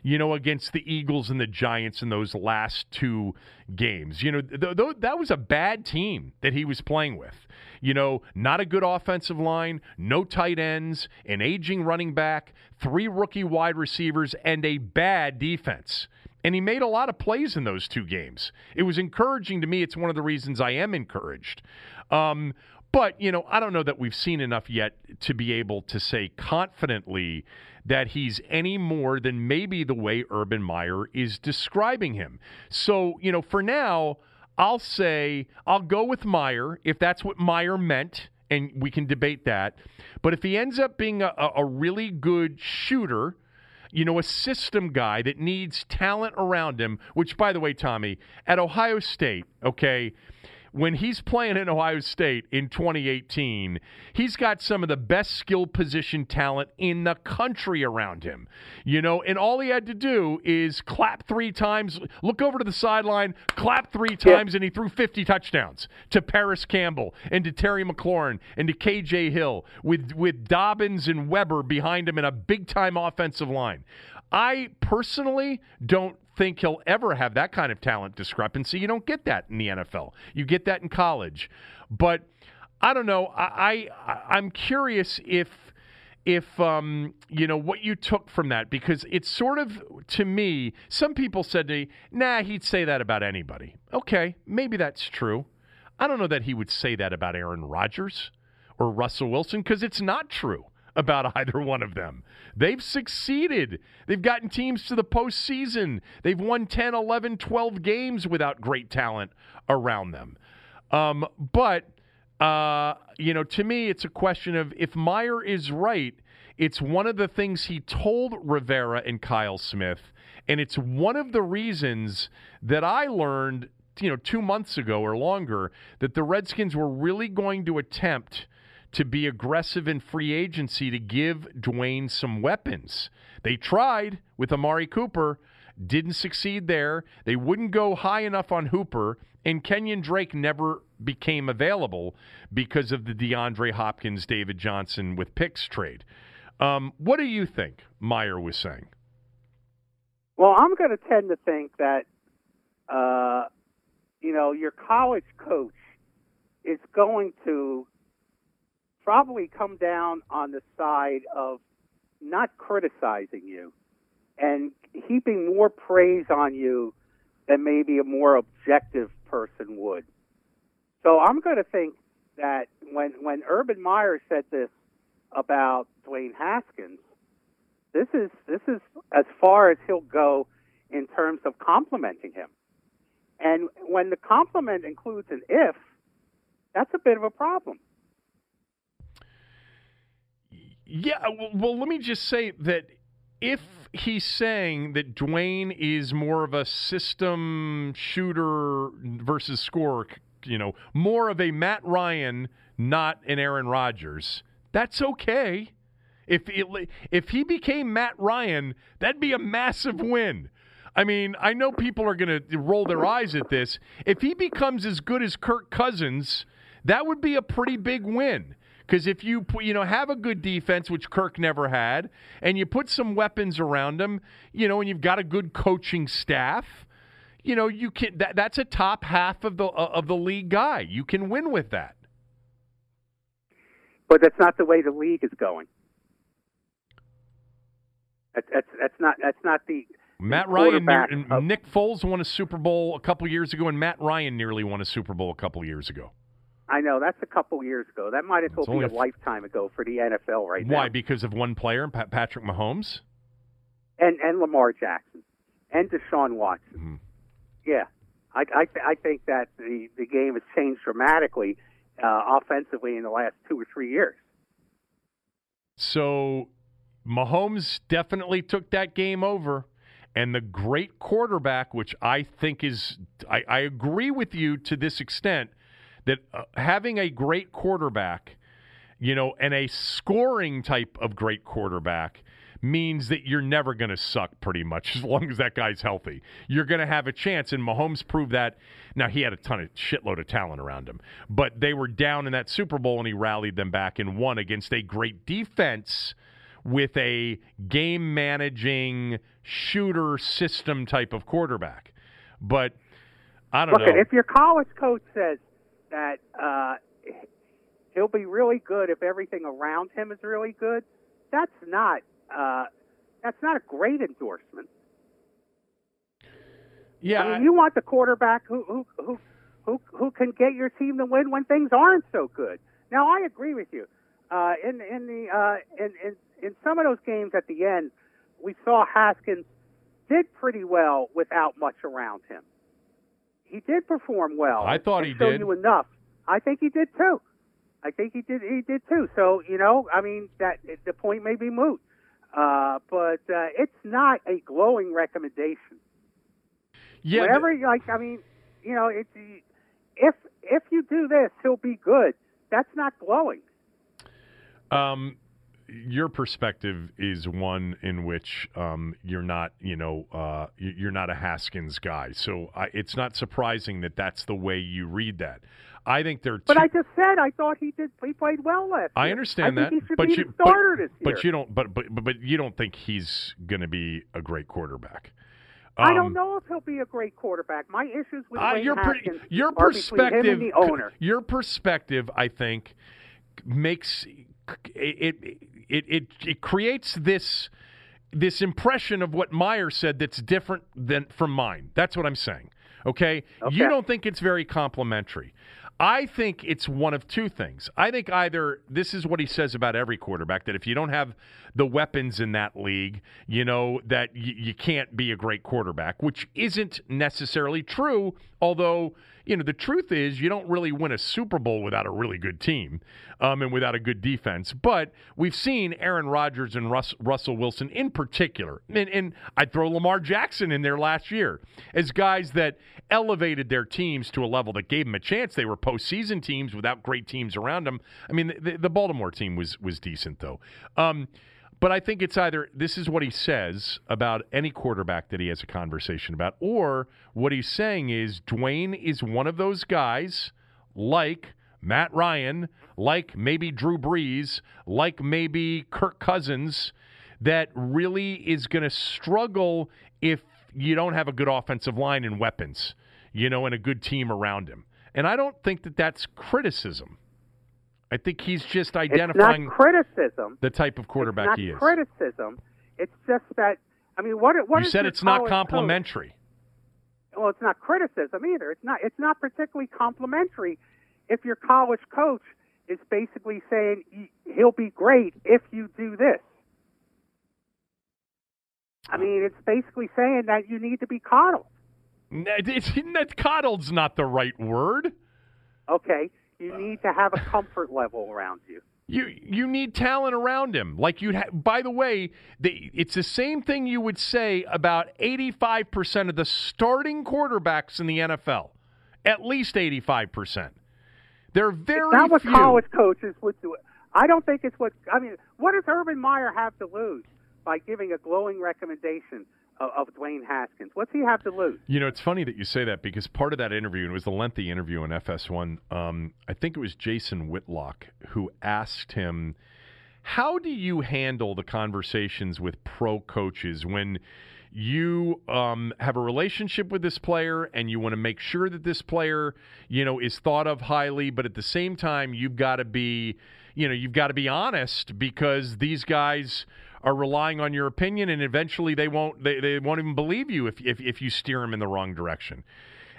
You know, against the Eagles and the Giants in those last two games. You know, th- th- that was a bad team that he was playing with. You know, not a good offensive line, no tight ends, an aging running back, three rookie wide receivers, and a bad defense and he made a lot of plays in those two games. It was encouraging to me. It's one of the reasons I am encouraged. Um, but, you know, I don't know that we've seen enough yet to be able to say confidently that he's any more than maybe the way Urban Meyer is describing him. So, you know, for now, I'll say I'll go with Meyer if that's what Meyer meant, and we can debate that. But if he ends up being a, a really good shooter, you know, a system guy that needs talent around him, which, by the way, Tommy, at Ohio State, okay, when he's playing in Ohio State in 2018, he's got some of the best skill position talent in the country around him. You know, and all he had to do is clap three times, look over to the sideline, clap three times, yeah. and he threw 50 touchdowns to Parris Campbell and to Terry McLaurin and to KJ Hill with, with Dobbins and Weber behind him in a big time offensive line. I personally don't think he'll ever have that kind of talent discrepancy. You don't get that in the NFL. You get that in college. But I don't know. I, I am curious if if um, you know what you took from that because it's sort of to me. Some people said to me, "Nah, he'd say that about anybody." Okay, maybe that's true. I don't know that he would say that about Aaron Rodgers or Russell Wilson because it's not true about either one of them. They've succeeded. They've gotten teams to the postseason. They've won 10, 11, 12 games without great talent around them. Um, but, uh, you know, to me, it's a question of if Meyer is right, it's one of the things he told Rivera and Kyle Smith. And it's one of the reasons that I learned, you know, two months ago or longer, that the Redskins were really going to attempt to be aggressive in free agency to give Dwayne some weapons. They tried with Amari Cooper, didn't succeed there. They wouldn't go high enough on Hooper, and Kenyan Drake never became available because of the DeAndre Hopkins, David Johnson with picks trade. Um, what do you think Meyer was saying? Well, I'm going to tend to think that, uh, you know, your college coach is going to probably come down on the side of not criticizing you and heaping more praise on you than maybe a more objective person would. So I'm going to think that when when Urban Meyer said this about Dwayne Haskins, this is this is as far as he'll go in terms of complimenting him. And when the compliment includes an if, that's a bit of a problem. Yeah, uh, well, well, let me just say that if he's saying that Dwayne is more of a system shooter versus scorer, you know, more of a Matt Ryan not an Aaron Rodgers, that's okay. If it, if he became Matt Ryan, that'd be a massive win. I mean, I know people are going to roll their eyes at this. If he becomes as good as Kirk Cousins, that would be a pretty big win. Because if you you know have a good defense, which Kirk never had, and you put some weapons around him, you know, and you've got a good coaching staff, you know, you can that, that's a top half of the uh, of the league guy. You can win with that. But that's not the way the league is going. That's that's, that's not that's not the Matt Ryan, and Nick Foles won a Super Bowl a couple years ago, and Matt Ryan nearly won a Super Bowl a couple years ago. I know that's a couple years ago. That might as well be a, lifetime ago for the NFL right Why? now. Why? Because of one player, Patrick Mahomes, and and Lamar Jackson, and Deshaun Watson. Mm-hmm. Yeah, I I, th- I think that the the game has changed dramatically uh, offensively in the last two or three years. So Mahomes definitely took that game over. And the great quarterback, which I think is, I, I agree with you to this extent, that uh, having a great quarterback, you know, and a scoring type of great quarterback means that you're never going to suck pretty much as long as that guy's healthy. You're going to have a chance. And Mahomes proved that. Now, he had a ton of shitload of talent around him, but they were down in that Super Bowl and he rallied them back and won against a great defense with a game managing shooter system type of quarterback. But I don't Look, know. if your college coach says that uh, he'll be really good if everything around him is really good, that's not uh, that's not a great endorsement. Yeah, I mean, you want the quarterback who who who who who can get your team to win when things aren't so good. Now, I agree with you. Uh, in in the uh, in, in in some of those games at the end, we saw Haskins did pretty well without much around him. He did perform well. I thought he did. enough. I think he did too. I think he did. He did too. So you know, I mean, that the point may be moot, uh, but uh, it's not a glowing recommendation. Yeah, Whenever, like, I mean, you know, it's if if you do this, he'll be good. That's not glowing. Um, your perspective is one in which um, you're not, you know, uh, you're not a Haskins guy. So I, it's not surprising that that's the way you read that. I think they're. But I just said I thought he did. He played well last. I year. understand I that, he should but be you but, this year. but you don't. But but but you don't think he's going to be a great quarterback. I don't Um, know if he'll be a great quarterback. My issues with Uh, your per- your are him perspective, and the owner. your perspective, I think, makes it it it it, creates this this impression of what Meyer said that's different than from mine. That's what I'm saying. Okay, Okay. you don't think it's very complimentary. I think it's one of two things. I think either this is what he says about every quarterback that if you don't have the weapons in that league, you know, that y- you can't be a great quarterback, which isn't necessarily true. Although, you know, the truth is you don't really win a Super Bowl without a really good team um, and without a good defense. But we've seen Aaron Rodgers and Russ, Russell Wilson in particular, and, and I'd throw Lamar Jackson in there last year as guys that elevated their teams to a level that gave them a chance. They were postseason teams without great teams around them. I mean, the, the Baltimore team was was decent though. Um, but I think it's either this is what he says about any quarterback that he has a conversation about, or what he's saying is Dwayne is one of those guys like Matt Ryan, like maybe Drew Brees, like maybe Kirk Cousins, that really is going to struggle if you don't have a good offensive line and weapons, you know, and a good team around him. And I don't think that that's criticism. I think he's just identifying criticism. the type of quarterback it's not he is. criticism. It's just that. I mean, what? what you said it's not complimentary. Coach? Well, it's not criticism either. It's not. It's not particularly complimentary. If your college coach is basically saying he'll be great if you do this. I mean, it's basically saying that you need to be coddled. It's, that coddled's not the right word. Okay, you need to have a comfort level around you. You you need talent around him. Like you. Ha- by the way, the, it's the same thing you would say about eighty five percent of the starting quarterbacks in the NFL. At least eighty five percent. There are very It's not what few. college coaches would do. I don't think it's what. I mean, what does Urban Meyer have to lose by giving a glowing recommendation of, Dwayne Haskins? What's he have to lose? You know, it's funny that you say that because part of that interview, and it was a lengthy interview on FS1, um, I think it was Jason Whitlock who asked him, How do you handle the conversations with pro coaches when you um, have a relationship with this player and you want to make sure that this player, you know, is thought of highly, but at the same time, you've got to be, you know, you've got to be honest because these guys are relying on your opinion and eventually they won't they, they won't even believe you if, if if you steer them in the wrong direction.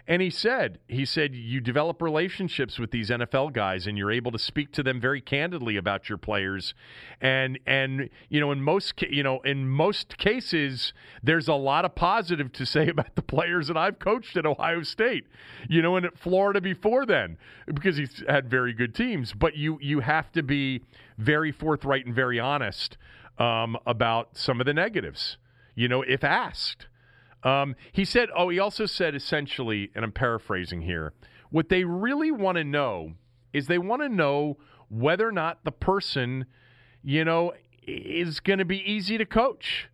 And he said, he said, you develop relationships with these NFL guys, and you're able to speak to them very candidly about your players. And and you know, in most you know, in most cases, there's a lot of positive to say about the players that I've coached at Ohio State. You know, and at Florida before then, because he's had very good teams. But you you have to be very forthright and very honest um, about some of the negatives. You know, if asked. Um, he said, oh, he also said essentially, and I'm paraphrasing here, what they really want to know is they want to know whether or not the person, you know, is going to be easy to coach.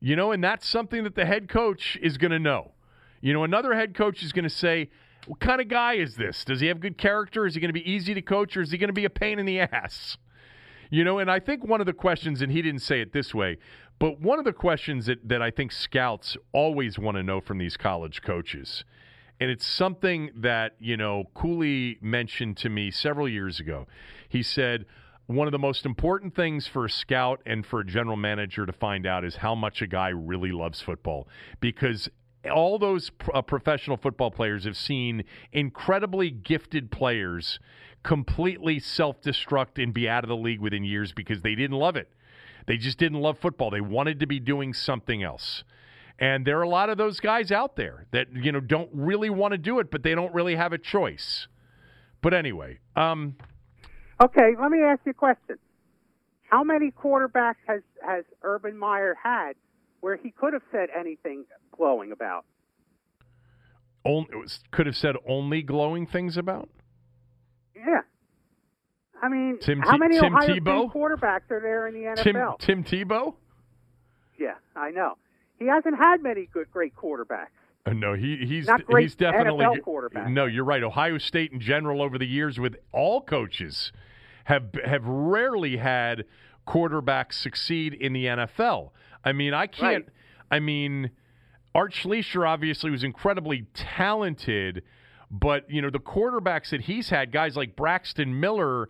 You know, and that's something that the head coach is going to know. You know, another head coach is going to say, what kind of guy is this? Does he have good character? Is he going to be easy to coach or is he going to be a pain in the ass? You know, and I think one of the questions, and he didn't say it this way, but one of the questions that, that I think scouts always want to know from these college coaches, and it's something that, you know, Cooley mentioned to me several years ago. He said, one of the most important things for a scout and for a general manager to find out is how much a guy really loves football. Because all those uh, professional football players have seen incredibly gifted players completely self destruct and be out of the league within years because they didn't love it. They just didn't love football. They wanted to be doing something else. And there are a lot of those guys out there that, you know, don't really want to do it, but they don't really have a choice. But anyway, um, Okay, let me ask you a question. How many quarterbacks has has Urban Meyer had where he could have said anything glowing about? only, could have said only glowing things about. Yeah. I mean, Tim how many Tim Ohio Tebow? State quarterbacks are there in the Tim NFL? Tim Tebow? Yeah, I know. He hasn't had many good, great quarterbacks. Uh, no, he he's Not great he's definitely NFL quarterback. No, you're right. Ohio State in general over the years with all coaches have have rarely had quarterbacks succeed in the NFL. I mean, I can't. Right. I mean, Art Schlichter obviously was incredibly talented, but you know the quarterbacks that he's had, guys like Braxton Miller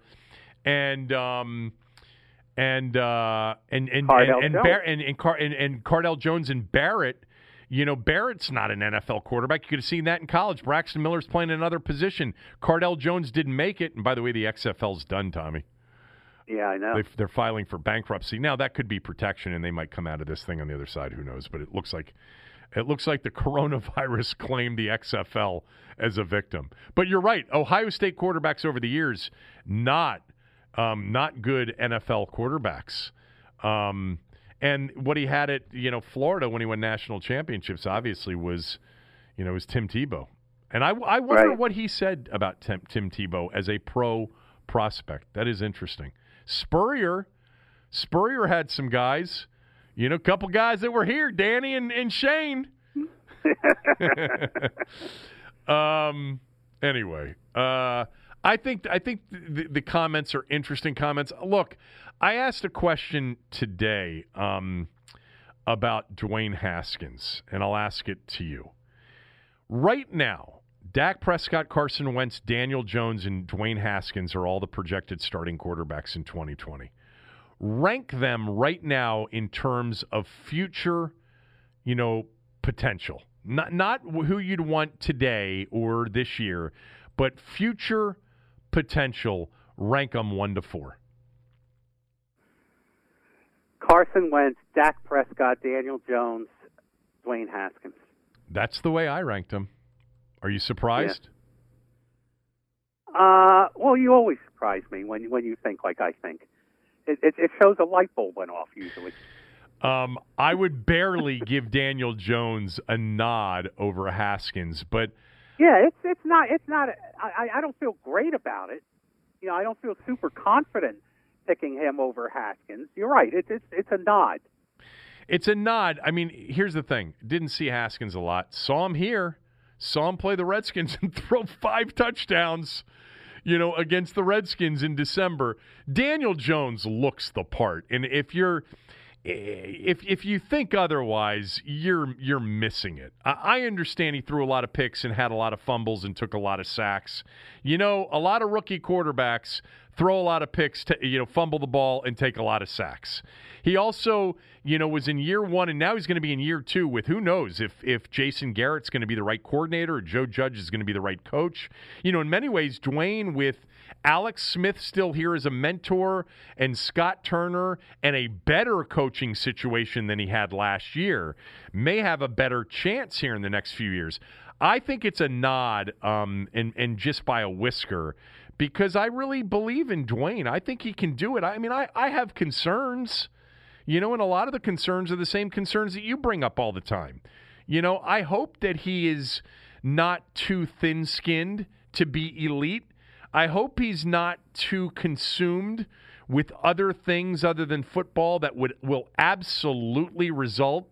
and um and uh and and Cardale and and, Bar- and, and, Car- and and Cardale Jones and Barrett. You know, Barrett's not an NFL quarterback. You could have seen that in college. Braxton Miller's playing another position. Cardale Jones didn't make it. And by the way, the XFL's done, Tommy. Yeah, I know. They, they're filing for bankruptcy now. That could be protection, and they might come out of this thing on the other side. Who knows? But it looks like it looks like the coronavirus claimed the XFL as a victim. But you're right. Ohio State quarterbacks over the years not um, not good NFL quarterbacks. Um, and what he had at you know Florida when he won national championships obviously was you know was Tim Tebow. And I, I wonder Right. what he said about Tim, Tim Tebow as a pro prospect. That is interesting. Spurrier, Spurrier had some guys, you know, a couple guys that were here, Danny and, and Shane. um. Anyway, uh, I think I think the, the comments are interesting comments. Look, I asked a question today um, about Dwayne Haskins, and I'll ask it to you. Right now, Dak Prescott, Carson Wentz, Daniel Jones, and Dwayne Haskins are all the projected starting quarterbacks in 2020. Rank them right now in terms of future, you know, potential. Not not who you'd want today or this year, but future potential. Rank them one to four. Carson Wentz, Dak Prescott, Daniel Jones, Dwayne Haskins. That's the way I ranked them. Are you surprised? Uh, well, you always surprise me when when you think like I think. It, it, it shows a light bulb went off usually. Um, I would barely give Daniel Jones a nod over Haskins, but Yeah, it's it's not it's not. I I don't feel great about it. You know, I don't feel super confident picking him over Haskins. You're right. It's it's it's a nod. It's a nod. I mean, here's the thing: didn't see Haskins a lot. Saw him here. Saw him play the Redskins and throw five touchdowns. You know, against the Redskins in December. Daniel Jones looks the part, and if you're if if you think otherwise, you're you're missing it. I, understand he threw a lot of picks and had a lot of fumbles and took a lot of sacks. You know, a lot of rookie quarterbacks throw a lot of picks, to, you know, fumble the ball and take a lot of sacks. He also, you know, was in year one and now he's going to be in year two with who knows if if Jason Garrett's going to be the right coordinator or Joe Judge is going to be the right coach. You know, in many ways, Dwayne with Alex Smith still here as a mentor and Scott Turner and a better coaching situation than he had last year may have a better chance here in the next few years. I think it's a nod um, and, and just by a whisker because I really believe in Dwayne. I think he can do it. I mean, I, I have concerns, you know, and a lot of the concerns are the same concerns that you bring up all the time. You know, I hope that he is not too thin skinned to be elite. I hope he's not too consumed with other things other than football that would will absolutely result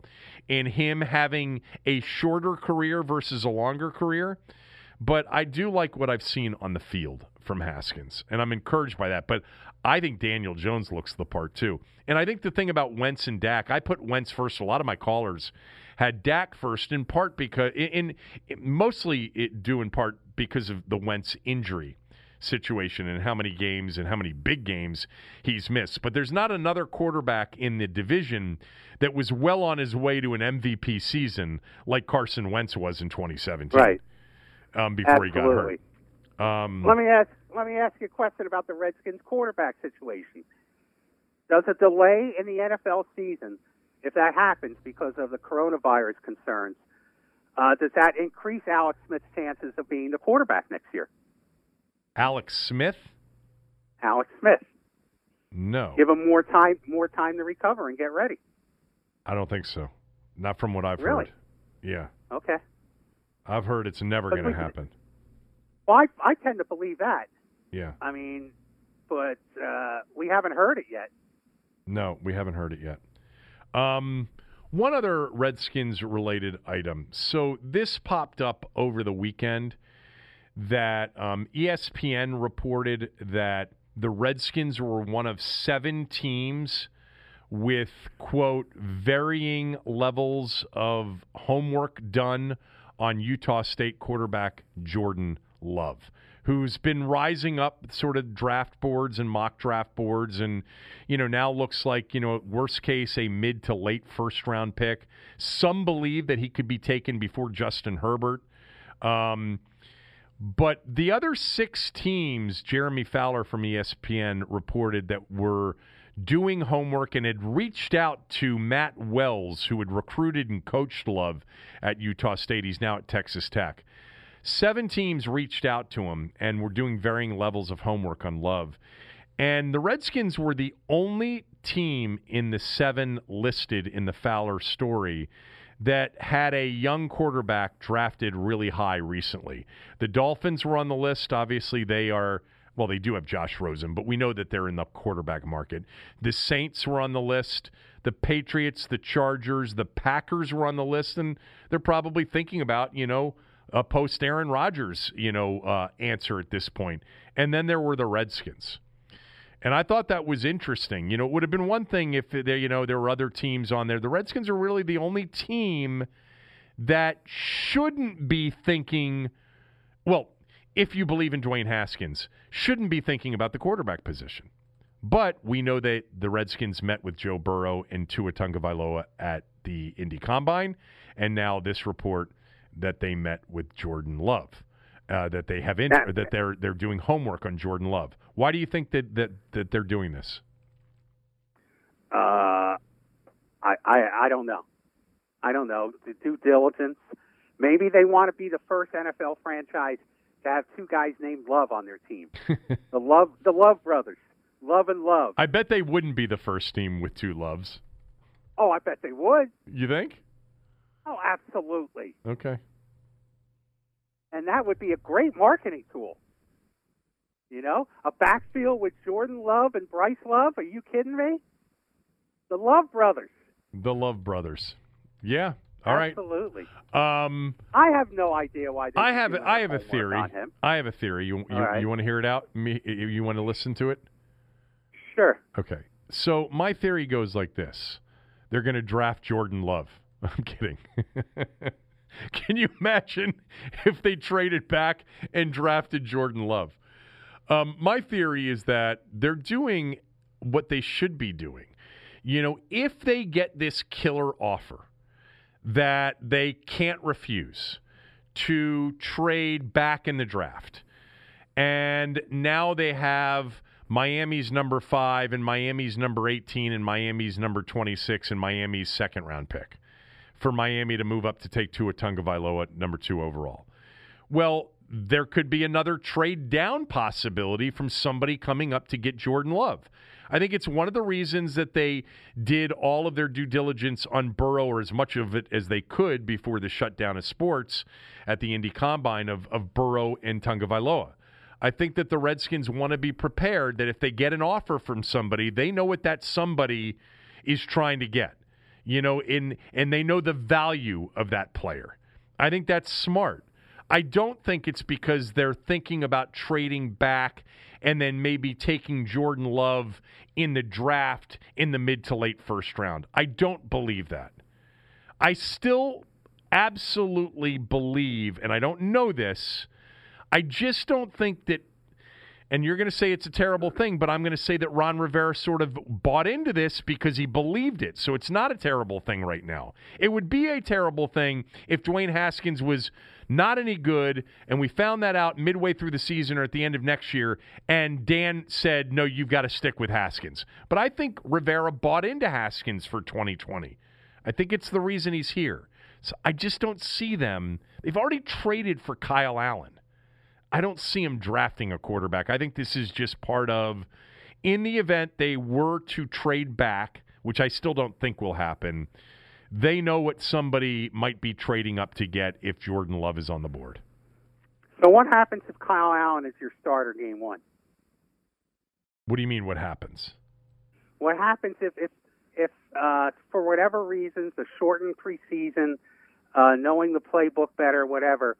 in him having a shorter career versus a longer career. But I do like what I've seen on the field from Haskins, and I'm encouraged by that. But I think Daniel Jones looks the part too. And I think the thing about Wentz and Dak, I put Wentz first. A lot of my callers had Dak first, in part because, in, in mostly it due in part because of the Wentz injury situation and how many games and how many big games he's missed. But there's not another quarterback in the division that was well on his way to an MVP season like Carson Wentz was in 2017. Right. Um, before Absolutely. he got hurt. Um, let me ask let me ask you a question about the Redskins quarterback situation. Does a delay in the NFL season, if that happens because of the coronavirus concerns, uh, does that increase Alex Smith's chances of being the quarterback next year? Alex Smith? Alex Smith. No. Give him more time more time to recover and get ready. I don't think so. Not from what I've really? heard. Yeah. Okay. I've heard it's never going to happen. Well, I, I tend to believe that. Yeah. I mean, but uh, we haven't heard it yet. No, we haven't heard it yet. Um, one other Redskins related item. So this popped up over the weekend that um, ESPN reported that the Redskins were one of seven teams with, quote, varying levels of homework done on Utah State quarterback Jordan Love, who's been rising up sort of draft boards and mock draft boards, and you know now looks like you know worst case a mid to late first round pick. Some believe that he could be taken before Justin Herbert. Um, but the other six teams, Jeremy Fowler from ESPN reported that were doing homework and had reached out to Matt Wells, who had recruited and coached Love at Utah State. He's now at Texas Tech. Seven teams reached out to him and were doing varying levels of homework on Love. And the Redskins were the only team in the seven listed in the Fowler story that had a young quarterback drafted really high recently. The Dolphins were on the list. Obviously, they are. Well, they do have Josh Rosen, but we know that they're in the quarterback market. The Saints were on the list. The Patriots, the Chargers, the Packers were on the list, and they're probably thinking about, you know, a post Aaron Rodgers, you know, uh, answer at this point. And then there were the Redskins. And I thought that was interesting. You know, it would have been one thing if there, you know, there were other teams on there. The Redskins are really the only team that shouldn't be thinking, well, if you believe in Dwayne Haskins, shouldn't be thinking about the quarterback position. But we know that the Redskins met with Joe Burrow and Tua Tagovailoa at the Indy Combine, and now this report that they met with Jordan Love. Uh, that they have int- that they're they're doing homework on Jordan Love. Why do you think that that, that they're doing this? Uh, I, I I don't know. I don't know. The due diligence. Maybe they want to be the first NFL franchise to have two guys named Love on their team. the Love the Love brothers. Love and Love. I bet they wouldn't be the first team with two loves. Oh, I bet they would. You think? Oh, absolutely. Okay. and that would be a great marketing tool. You know, a backfield with Jordan Love and Bryce Love. Are you kidding me? The Love brothers. The Love Brothers. Yeah. All right. Absolutely. Um, I have no idea why. They I have I have a theory. I have a theory. You you, right. you want to hear it out? Me, you you want to listen to it? Sure. Okay. So my theory goes like this: They're going to draft Jordan Love. I'm kidding. Can you imagine if they traded back and drafted Jordan Love? Um, my theory is that they're doing what they should be doing. You know, if they get this killer offer that they can't refuse to trade back in the draft, and now they have Miami's number five and Miami's number 18 and Miami's number 26 and Miami's second round pick for Miami to move up to take Tua Tagovailoa at number two overall. Well, there could be another trade down possibility from somebody coming up to get Jordan Love. I think it's one of the reasons that they did all of their due diligence on Burrow or as much of it as they could before the shutdown of sports at the Indy Combine of, of Burrow and Tagovailoa. I think that the Redskins want to be prepared that if they get an offer from somebody, they know what that somebody is trying to get. You know, in and they know the value of that player. I think that's smart. I don't think it's because they're thinking about trading back and then maybe taking Jordan Love in the draft in the mid to late first round. I don't believe that. I still absolutely believe, and I don't know this, I just don't think that, and you're going to say it's a terrible thing, but I'm going to say that Ron Rivera sort of bought into this because he believed it. So it's not a terrible thing right now. It would be a terrible thing if Dwayne Haskins was not any good, and we found that out midway through the season or at the end of next year, and Dan said, no, you've got to stick with Haskins. But I think Rivera bought into Haskins for 2020. I think it's the reason he's here. So I just don't see them. They've already traded for Kyle Allen. I don't see him drafting a quarterback. I think this is just part of, in the event they were to trade back, which I still don't think will happen, they know what somebody might be trading up to get if Jordan Love is on the board. So what happens if Kyle Allen is your starter game one? What do you mean, what happens? What happens if if if uh, for whatever reasons the shortened preseason, uh, knowing the playbook better, whatever?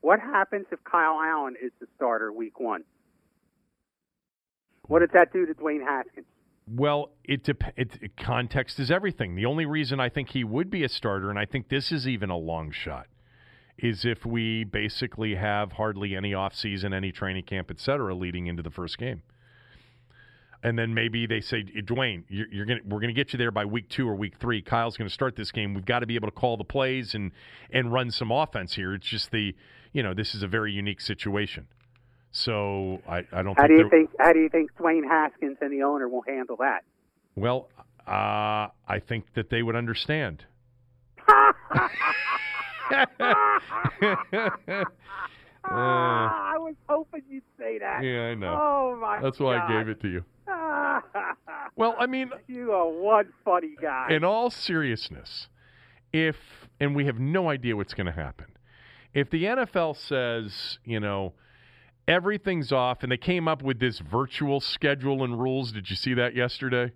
What happens if Kyle Allen is the starter week one? What does that do to Dwayne Haskins? Well, it, dep- it, context is everything. The only reason I think he would be a starter, and I think this is even a long shot, is if we basically have hardly any offseason, any training camp, et cetera, leading into the first game. And then maybe they say, Dwayne, you're, you're gonna, we're going to get you there by week two or week three. Kyle's going to start this game. We've got to be able to call the plays and and run some offense here. It's just the, you know, this is a very unique situation. So I, I don't. How think do you think? How do you think Dwayne Haskins and the owner will handle that? Well, uh, I think that they would understand. Ah, I was hoping you'd say that. yeah, I know. Oh my! That's why I gave it to you. Well, I mean, you are one funny guy. in all seriousness, if and we have no idea what's going to happen, if the NFL says, you know, everything's off, and they came up with this virtual schedule and rules. Did you see that yesterday?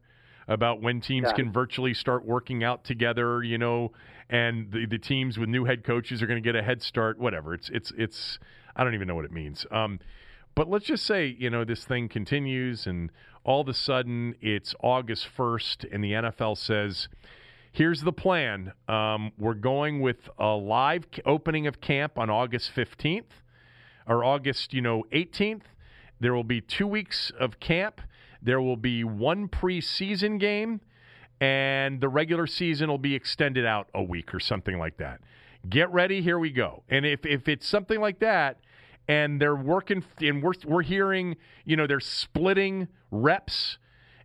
About when teams Yeah. can virtually start working out together, you know, and the, the teams with new head coaches are going to get a head start. Whatever. It's it's it's. I don't even know what it means. Um, but let's just say, you know, this thing continues, and all of a sudden it's August 1st, and the NFL says, here's the plan. Um, we're going with a live opening of camp on August 15th or August, you know, 18th. There will be two weeks of camp. There will be one preseason game, and the regular season will be extended out a week or something like that. Get ready, here we go. And if, if it's something like that, and they're working, and we're, we're hearing, you know, they're splitting reps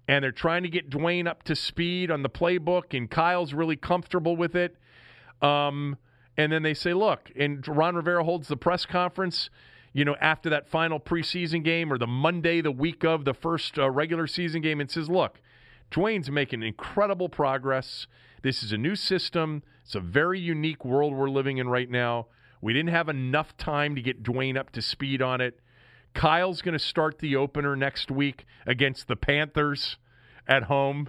and they're trying to get Dwayne up to speed on the playbook, and Kyle's really comfortable with it. Um, and then they say, look, and Ron Rivera holds the press conference, you know, after that final preseason game or the Monday, the week of the first uh, regular season game, and says, look, Dwayne's making incredible progress. This is a new system. It's a very unique world we're living in right now. We didn't have enough time to get Dwayne up to speed on it. Kyle's going to start the opener next week against the Panthers at home.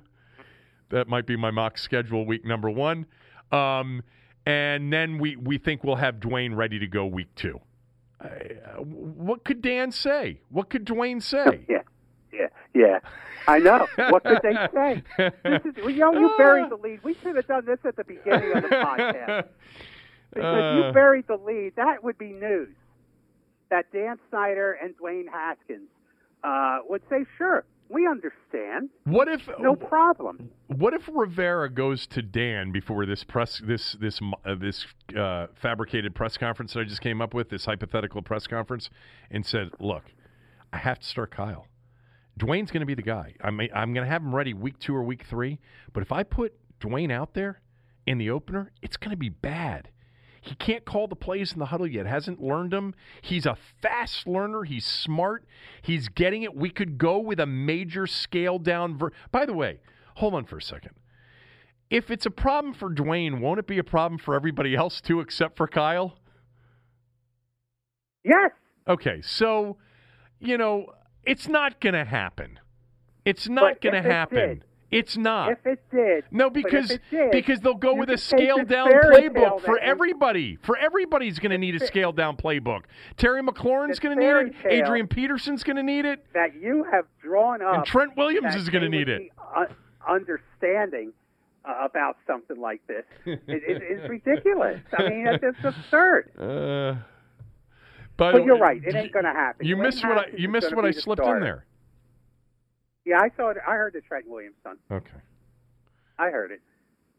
That might be my mock schedule week number one. Um, and then we, we think we'll have Dwayne ready to go week two. Uh, what could Dan say? What could Dwayne say? Yeah, yeah, yeah. I know. What could they say? This is, you know, you buried the lead. We should have done this at the beginning of the podcast. Because Uh. you buried the lead. That would be news. That Dan Snyder and Dwayne Haskins uh, would say, sure, we understand. What if No problem. What if Rivera goes to Dan before this press this this uh, this uh, fabricated press conference that I just came up with, this hypothetical press conference, and said, "Look, I have to start Kyle. Dwayne's going to be the guy. I may, I'm going to have him ready week two or week three. But if I put Dwayne out there in the opener, it's going to be bad." He can't call the plays in the huddle yet. Hasn't learned them. He's a fast learner. He's smart. He's getting it. We could go with a major scale down. Ver- By the way, hold on for a second. If it's a problem for Dwayne, won't it be a problem for everybody else too, except for Kyle? Yes. Okay, so you know it's not going to happen. It's not going to it happen. did- It's not. If it did. No, because did, because they'll go with a scaled down playbook for everybody. For everybody's going to need a scaled down playbook. Terry McLaurin's going to need it. Adrian Peterson's going to need it. that you have drawn up. And Trent Williams is going to need it. uh, understanding uh, about something like this it, it, it's ridiculous. I mean, it's, it's absurd. Uh, but, But you're right. It ain't going to happen. You Dwayne missed what I you missed what I slipped in there. Yeah, I saw it. I heard the Trent Williams son. Okay. I heard it.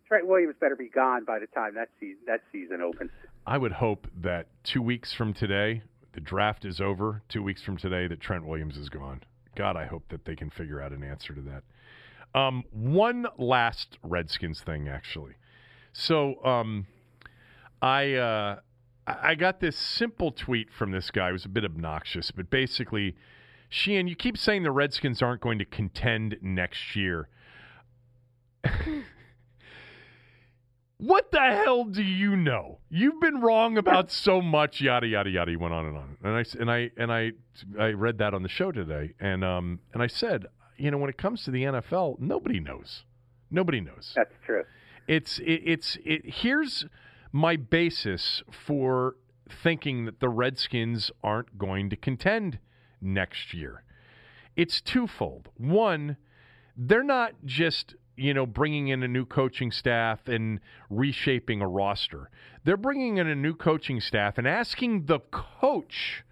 Trent Williams better be gone by the time that season that season opens. I would hope that two weeks from today, the draft is over. Two weeks from today, that Trent Williams is gone. God, I hope that they can figure out an answer to that. Um, one last Redskins thing, actually. So, um, I uh, I I got this simple tweet from this guy. It was a bit obnoxious, but basically, Sheehan, you keep saying the Redskins aren't going to contend next year. What the hell do you know? You've been wrong about so much. Yada yada yada. He went on and on, and I and I and I I read that on the show today, and um and I said, you know, when it comes to the NFL, nobody knows. Nobody knows. That's true. It's it, it's it. Here's my basis for thinking that the Redskins aren't going to contend next year. It's twofold. One, they're not just you know bringing in a new coaching staff and reshaping a roster. They're bringing in a new coaching staff and asking the coach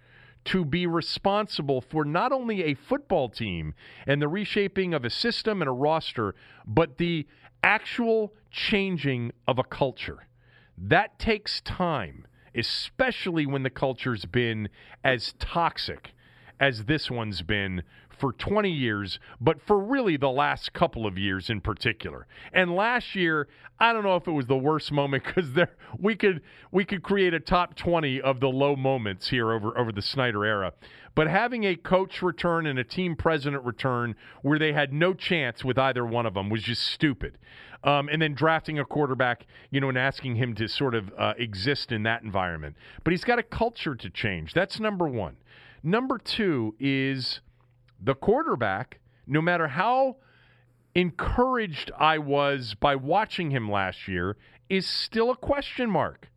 to be responsible for not only a football team and the reshaping of a system and a roster, but the actual changing of a culture. That takes time, especially when the culture's been as toxic as this one's been for 20 years, but for really the last couple of years in particular. And last year, I don't know if it was the worst moment because there we could we could create a top 20 of the low moments here over over the Snyder era. But having a coach return and a team president return where they had no chance with either one of them was just stupid. Um, and then drafting a quarterback, you know, and asking him to sort of uh, exist in that environment. But he's got a culture to change. That's number one. Number two is the quarterback, no matter how encouraged I was by watching him last year, is still a question mark.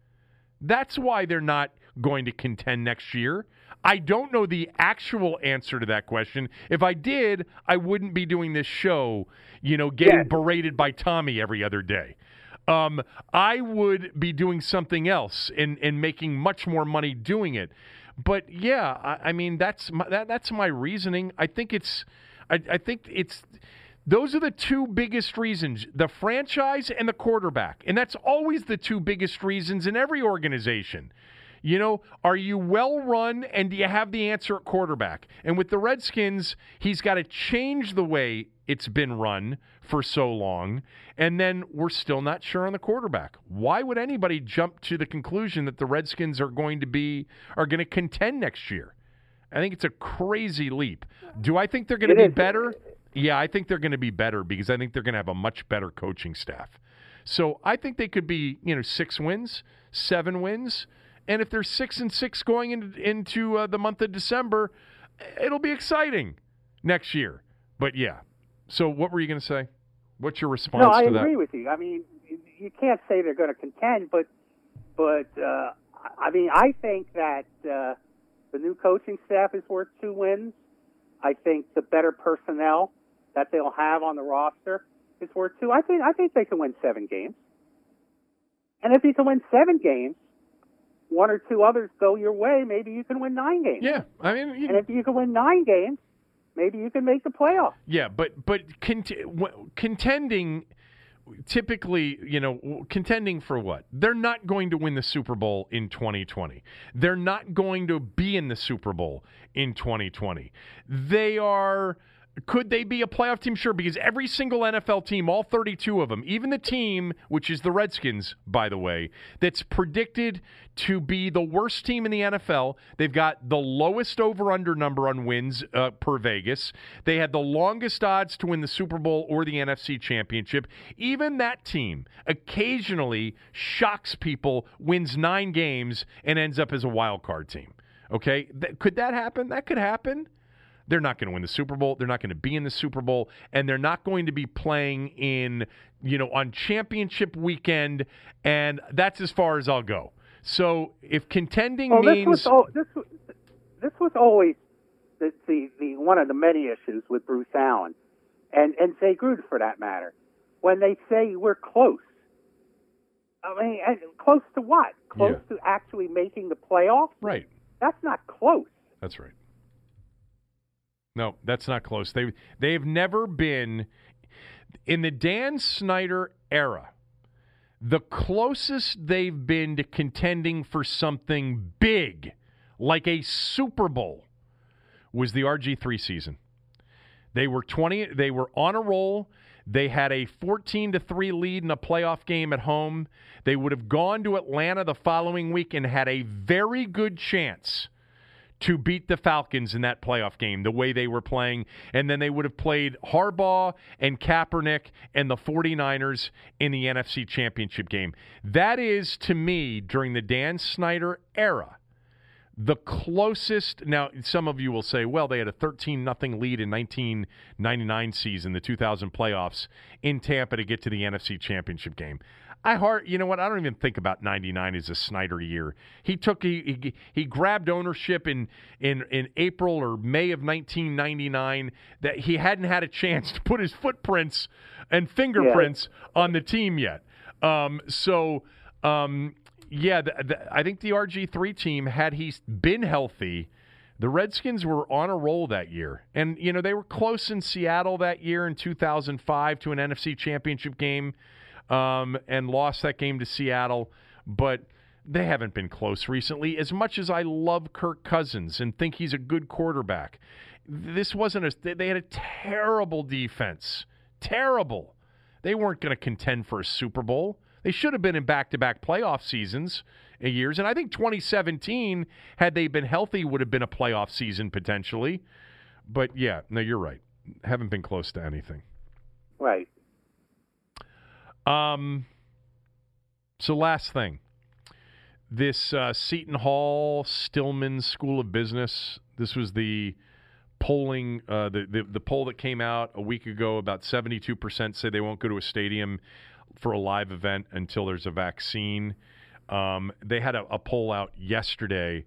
That's why they're not going to contend next year. I don't know the actual answer to that question. If I did, I wouldn't be doing this show, you know, getting Yes. berated by Tommy every other day. Um, I would be doing something else and, and making much more money doing it. But yeah, I, I mean that's my, that, that's my reasoning. I think it's, I, I think it's, those are the two biggest reasons: the franchise and the quarterback, and that's always the two biggest reasons in every organization. You know, are you well run and do you have the answer at quarterback? And with the Redskins, he's got to change the way it's been run for so long. And then we're still not sure on the quarterback. Why would anybody jump to the conclusion that the Redskins are going to be are going to contend next year? I think it's a crazy leap. Do I think they're going to be is. better? Yeah, I think they're going to be better because I think they're going to have a much better coaching staff. So I think they could be, you know, six wins, seven wins, and if they're six and six going into, into uh, the month of December, it'll be exciting next year. But yeah. So what were you going to say? What's your response No, I to that? agree with you. I mean, you can't say they're going to contend, but but uh, I mean, I think that uh, the new coaching staff is worth two wins. I think the better personnel that they'll have on the roster is worth two. I think I think they can win seven games. And if you can win seven games, one or two others go your way, maybe you can win nine games. Yeah, I mean, you, And if you can win nine games, maybe you can make the playoffs. Yeah, but but cont- contending typically, you know, contending for what? They're not going to win the Super Bowl in 2020. They're not going to be in the Super Bowl in 2020. They are could they be a playoff team? Sure, because every single NFL team, all 32 of them, even the team, which is the Redskins, by the way, that's predicted to be the worst team in the NFL, they've got the lowest over under number on wins uh, per Vegas. They had the longest odds to win the Super Bowl or the NFC Championship. Even that team occasionally shocks people, wins nine games, and ends up as a wild card team. Okay, Th- could that happen? That could happen. They're not going to win the Super Bowl. They're not going to be in the Super Bowl, and they're not going to be playing in, you know, on championship weekend. And that's as far as I'll go. So if contending Well, this means was al- this was, this was always the, the the one of the many issues with Bruce Allen, and and Jay Gruden for that matter, when they say we're close. I mean, and close to what? Close to actually making the playoffs? right, That's not close. that's right. No, that's not close. They they've never been in the Dan Snyder era. The closest they've been to contending for something big, like a Super Bowl, was the RG3 season. They were 20 they were on a roll. They had a 14 to 3 lead in a playoff game at home. They would have gone to Atlanta the following week and had a very good chance to beat the Falcons in that playoff game the way they were playing. And then they would have played Harbaugh and Kaepernick and the 49ers in the NFC Championship game. That is, to me, during the Dan Snyder era, the closest. Now, some of you will say, well, they had a 13 nothing lead in 1999 season, the 2000 playoffs in Tampa to get to the NFC Championship game. I heart. you know what? I don't even think about '99 as a Snyder year. He took he, he he grabbed ownership in in in April or May of 1999 that he hadn't had a chance to put his footprints and fingerprints on the team yet. Um, so um, yeah, the, the, I think the RG3 team had he been healthy. The Redskins were on a roll that year. And, you know, they were close in Seattle that year in 2005 to an NFC championship game um, and lost that game to Seattle. But they haven't been close recently. As much as I love Kirk Cousins and think he's a good quarterback, this wasn't a. They had a terrible defense. Terrible. They weren't going to contend for a Super Bowl. They should have been in back to back playoff seasons years. And I think 2017, had they been healthy, would have been a playoff season potentially. But yeah, no, you're right. Haven't been close to anything. Right. Um. So last thing, this uh, Seton Hall Stillman School of Business. This was the polling, uh, the, the the poll that came out a week ago. About seventy-two percent say they won't go to a stadium for a live event until there's a vaccine. Um, they had a, a poll out yesterday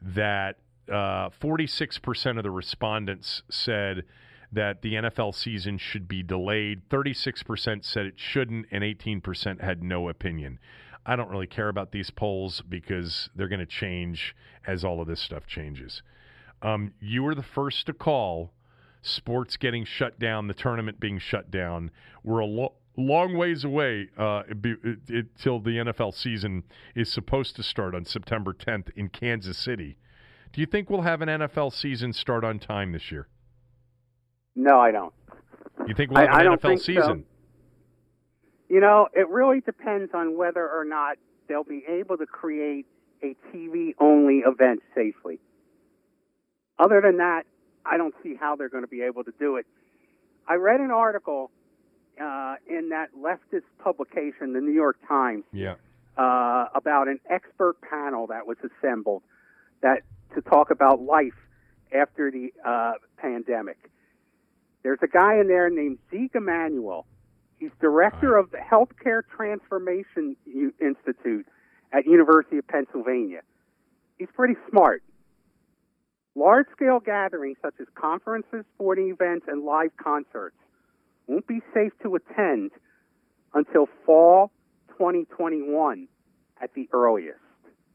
that uh, forty-six percent of the respondents said that the NFL season should be delayed. 36% said it shouldn't, and 18% had no opinion. I don't really care about these polls because they're going to change as all of this stuff changes. Um, you were the first to call sports getting shut down, the tournament being shut down. We're a lo- long ways away uh, till the NFL season is supposed to start on September 10th in Kansas City. Do you think we'll have an NFL season start on time this year? No, I don't. You think we'll have I, I an don't NFL season? So. You know, it really depends on whether or not they'll be able to create a TV only event safely. Other than that, I don't see how they're going to be able to do it. I read an article uh, in that leftist publication, the New York Times, Yeah. uh, about an expert panel that was assembled that to talk about life after the uh, pandemic. There's a guy in there named Zeke Emanuel. He's director of the Healthcare Transformation U- Institute at University of Pennsylvania. He's pretty smart. Large scale gatherings such as conferences, sporting events, and live concerts won't be safe to attend until fall 2021 at the earliest.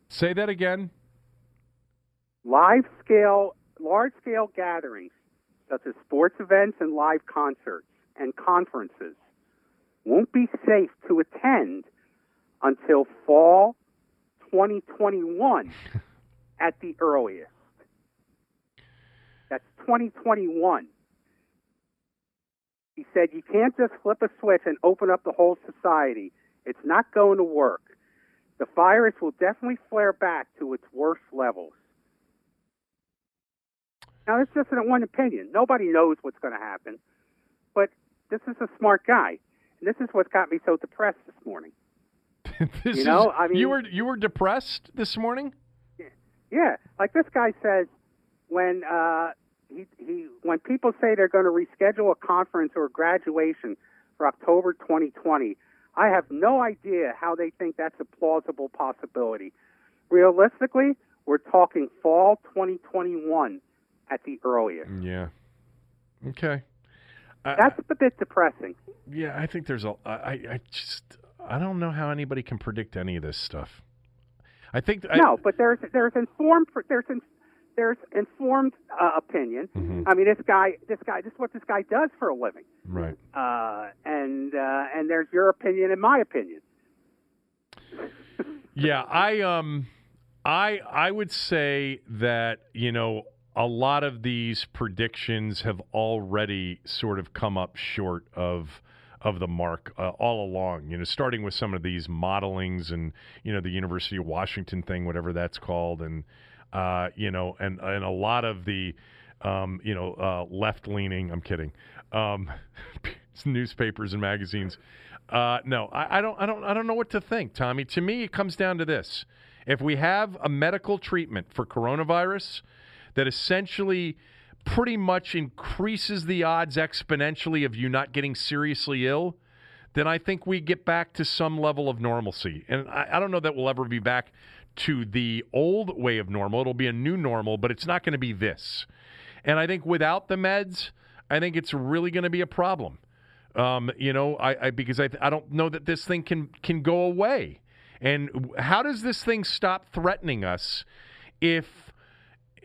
Say that again. Live scale, large scale gatherings such as sports events and live concerts and conferences won't be safe to attend until fall 2021 at the earliest. That's 2021. He said you can't just flip a switch and open up the whole society. It's not going to work. The virus will definitely flare back to its worst levels. Now, it's just an one opinion. Nobody knows what's going to happen. But this is a smart guy. And this is what got me so depressed this morning. this You know, is- I mean- you were you were depressed this morning. Yeah, like this guy says, when uh, he he when people say they're going to reschedule a conference or a graduation for October 2020, I have no idea how they think that's a plausible possibility. Realistically, we're talking fall 2021 at the earliest. Yeah. Okay. I- That's a bit depressing. Yeah, I think there's a. I, I just I don't know how anybody can predict any of this stuff. I think I, No, but there's there's informed there's in, there's informed uh, opinion. Mhm. I mean, this guy this guy this is what this guy does for a living. right. uh, and uh, and there's your opinion and my opinion. Yeah, I um I I would say that, you know, a lot of these predictions have already sort of come up short of of the mark uh, all along. You know, starting with some of these modelings and you know the University of Washington thing, whatever that's called, and uh, you know, and and a lot of the um, you know uh, left leaning. I'm kidding. Um, newspapers and magazines. Uh, no, I, I don't. I don't. I don't know what to think, Tommy. To me, it comes down to this: if we have a medical treatment for coronavirus that essentially pretty much increases the odds exponentially of you not getting seriously ill, then I think we get back to some level of normalcy. And I, I don't know that we'll ever be back to the old way of normal. It'll be a new normal, but it's not going to be this. And I think without the meds, I think it's really going to be a problem. Um, you know, I, I because I, I don't know that this thing can can go away. And how does this thing stop threatening us if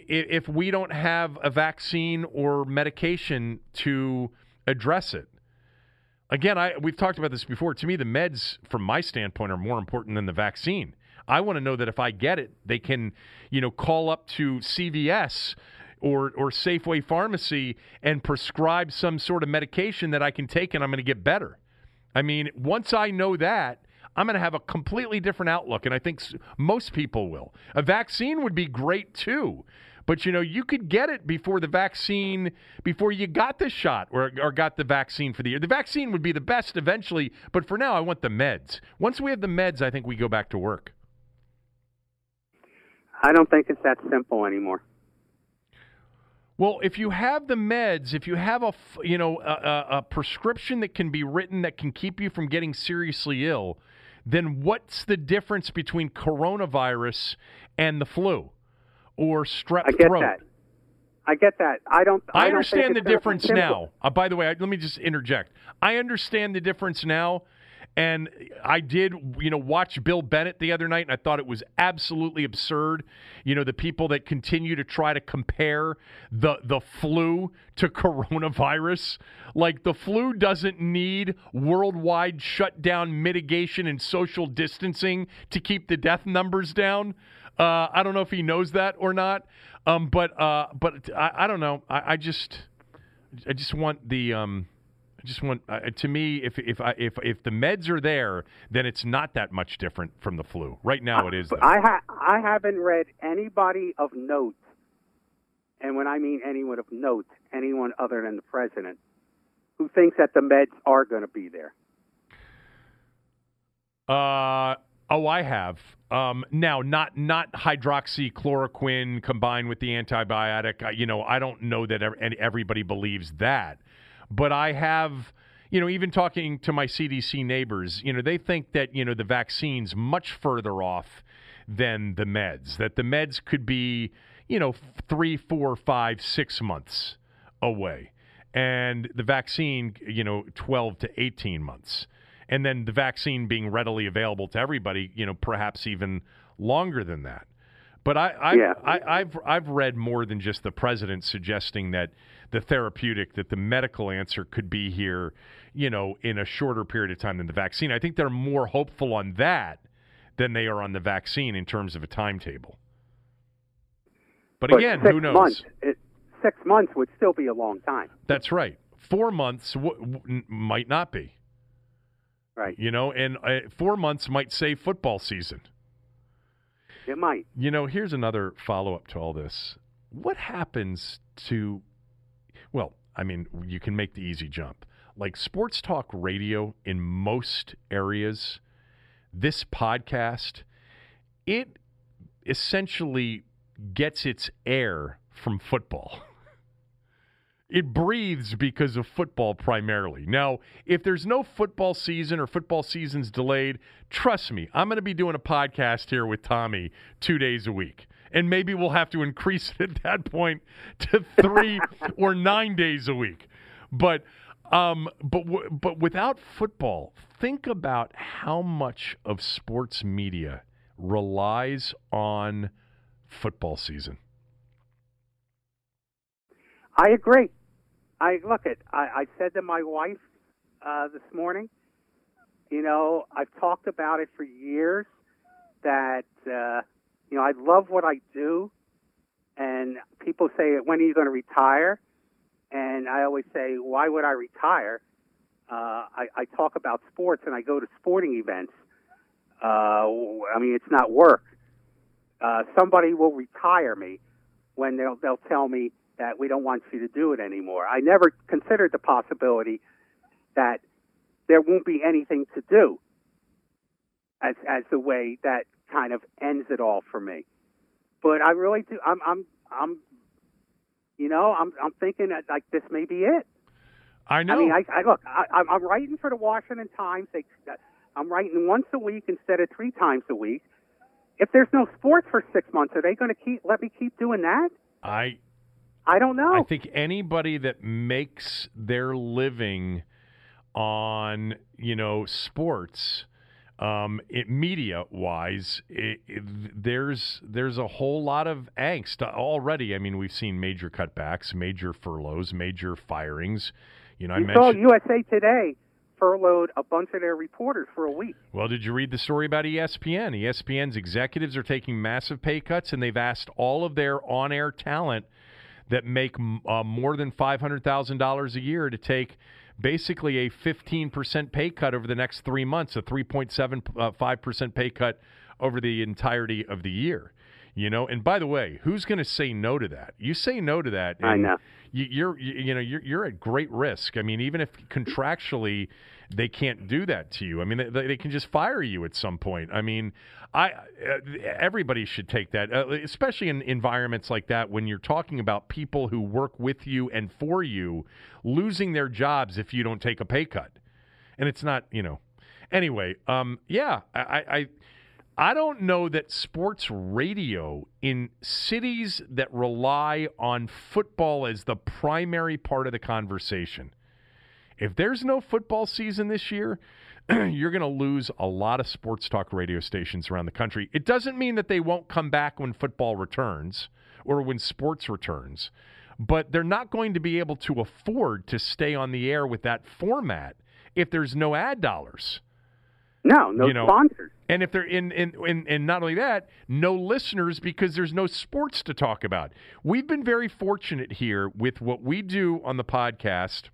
if we don't have a vaccine or medication to address it? Again, I we've talked about this before. To me, the meds, from my standpoint, are more important than the vaccine. I want to know that if I get it, they can, you know, call up to CVS or or Safeway Pharmacy and prescribe some sort of medication that I can take and I'm going to get better. I mean, once I know that, I'm going to have a completely different outlook, and I think most people will. A vaccine would be great too, but you know, you could get it before the vaccine, before you got the shot or, or got the vaccine for the year. The vaccine would be the best eventually, but for now, I want the meds. Once we have the meds, I think we go back to work. I don't think it's that simple anymore. Well, if you have the meds, if you have a you know a, a, a prescription that can be written that can keep you from getting seriously ill, then what's the difference between coronavirus and the flu or strep I get throat? that. I get that. I don't. I, don't understand the it's difference now. Uh, by the way, I, let me just interject. I understand the difference now, and I did, you know, watch Bill Bennett the other night, and I thought it was absolutely absurd. You know, the people that continue to try to compare the the flu to coronavirus, like the flu doesn't need worldwide shutdown, mitigation, and social distancing to keep the death numbers down. Uh, I don't know if he knows that or not, um, but uh, but I, I don't know. I, I just I just want the um, I just want uh, to me if if I, if if the meds are there, then it's not that much different from the flu. Right now, it is. Though. I ha- I haven't read anybody of note, and when I mean anyone of note, anyone other than the president, who thinks that the meds are going to be there. Uh, Oh, I have. Um, now, not not hydroxychloroquine combined with the antibiotic. I, you know, I don't know that everybody believes that, but I have. You know, even talking to my CDC neighbors, you know, they think that you know the vaccine's much further off than the meds. That the meds could be, you know, three, four, five, six months away, and the vaccine, you know, twelve to eighteen months and then the vaccine being readily available to everybody, you know, perhaps even longer than that. But I, I, yeah. I, have I've read more than just the president suggesting that the therapeutic, that the medical answer could be here, you know, in a shorter period of time than the vaccine. I think they're more hopeful on that than they are on the vaccine in terms of a timetable. But, but again, who knows? Months, it, six months would still be a long time. That's right. Four months w- w- might not be. Right. You know, and uh, four months might save football season. It might. You know, here's another follow up to all this. What happens to, well, I mean, you can make the easy jump. Like sports talk radio in most areas, this podcast, it essentially gets its air from football. It breathes because of football primarily. Now, if there's no football season or football season's delayed, trust me, I'm going to be doing a podcast here with Tommy two days a week. And maybe we'll have to increase it at that point to three or nine days a week. But um, but w- but without football, think about how much of sports media relies on football season. I agree. I look at. I, I said to my wife uh, this morning. You know, I've talked about it for years. That uh, you know, I love what I do, and people say, "When are you going to retire?" And I always say, "Why would I retire?" Uh, I, I talk about sports and I go to sporting events. Uh, I mean, it's not work. Uh, somebody will retire me when they'll they'll tell me that we don't want you to do it anymore. I never considered the possibility that there won't be anything to do as as the way that kind of ends it all for me. But I really do. I'm I'm I'm you know I'm I'm thinking that like this may be it. I know. I mean, I, I look. I, I'm writing for the Washington Times. They, I'm writing once a week instead of three times a week. If there's no sports for six months, are they going to keep let me keep doing that? I I don't know. I think anybody that makes their living on, you know, sports, um, it, media wise, it, it, there's there's a whole lot of angst already. I mean, we've seen major cutbacks, major furloughs, major firings. You know, you I saw mentioned USA Today furloughed a bunch of their reporters for a week. Well, did you read the story about ESPN? ESPN's executives are taking massive pay cuts, and they've asked all of their on-air talent that make uh, more than $500,000 a year to take basically a 15% pay cut over the next three months, a 3.75% uh, pay cut over the entirety of the year. You know, and by the way, who's going to say no to that? You say no to that, I know. You, are you, you know you're you're at great risk. I mean, even if contractually they can't do that to you. I mean, they, they can just fire you at some point. I mean, I uh, everybody should take that, uh, especially in environments like that when you're talking about people who work with you and for you losing their jobs if you don't take a pay cut, and it's not you know. Anyway, um, yeah, I, I I don't know that sports radio in cities that rely on football as the primary part of the conversation if there's no football season this year, you're going to lose a lot of sports talk radio stations around the country. It doesn't mean that they won't come back when football returns or when sports returns, but they're not going to be able to afford to stay on the air with that format if there's no ad dollars. No, no you know, sponsors. And if they're in, in, in, and not only that, no listeners because there's no sports to talk about. We've been very fortunate here with what we do on the podcast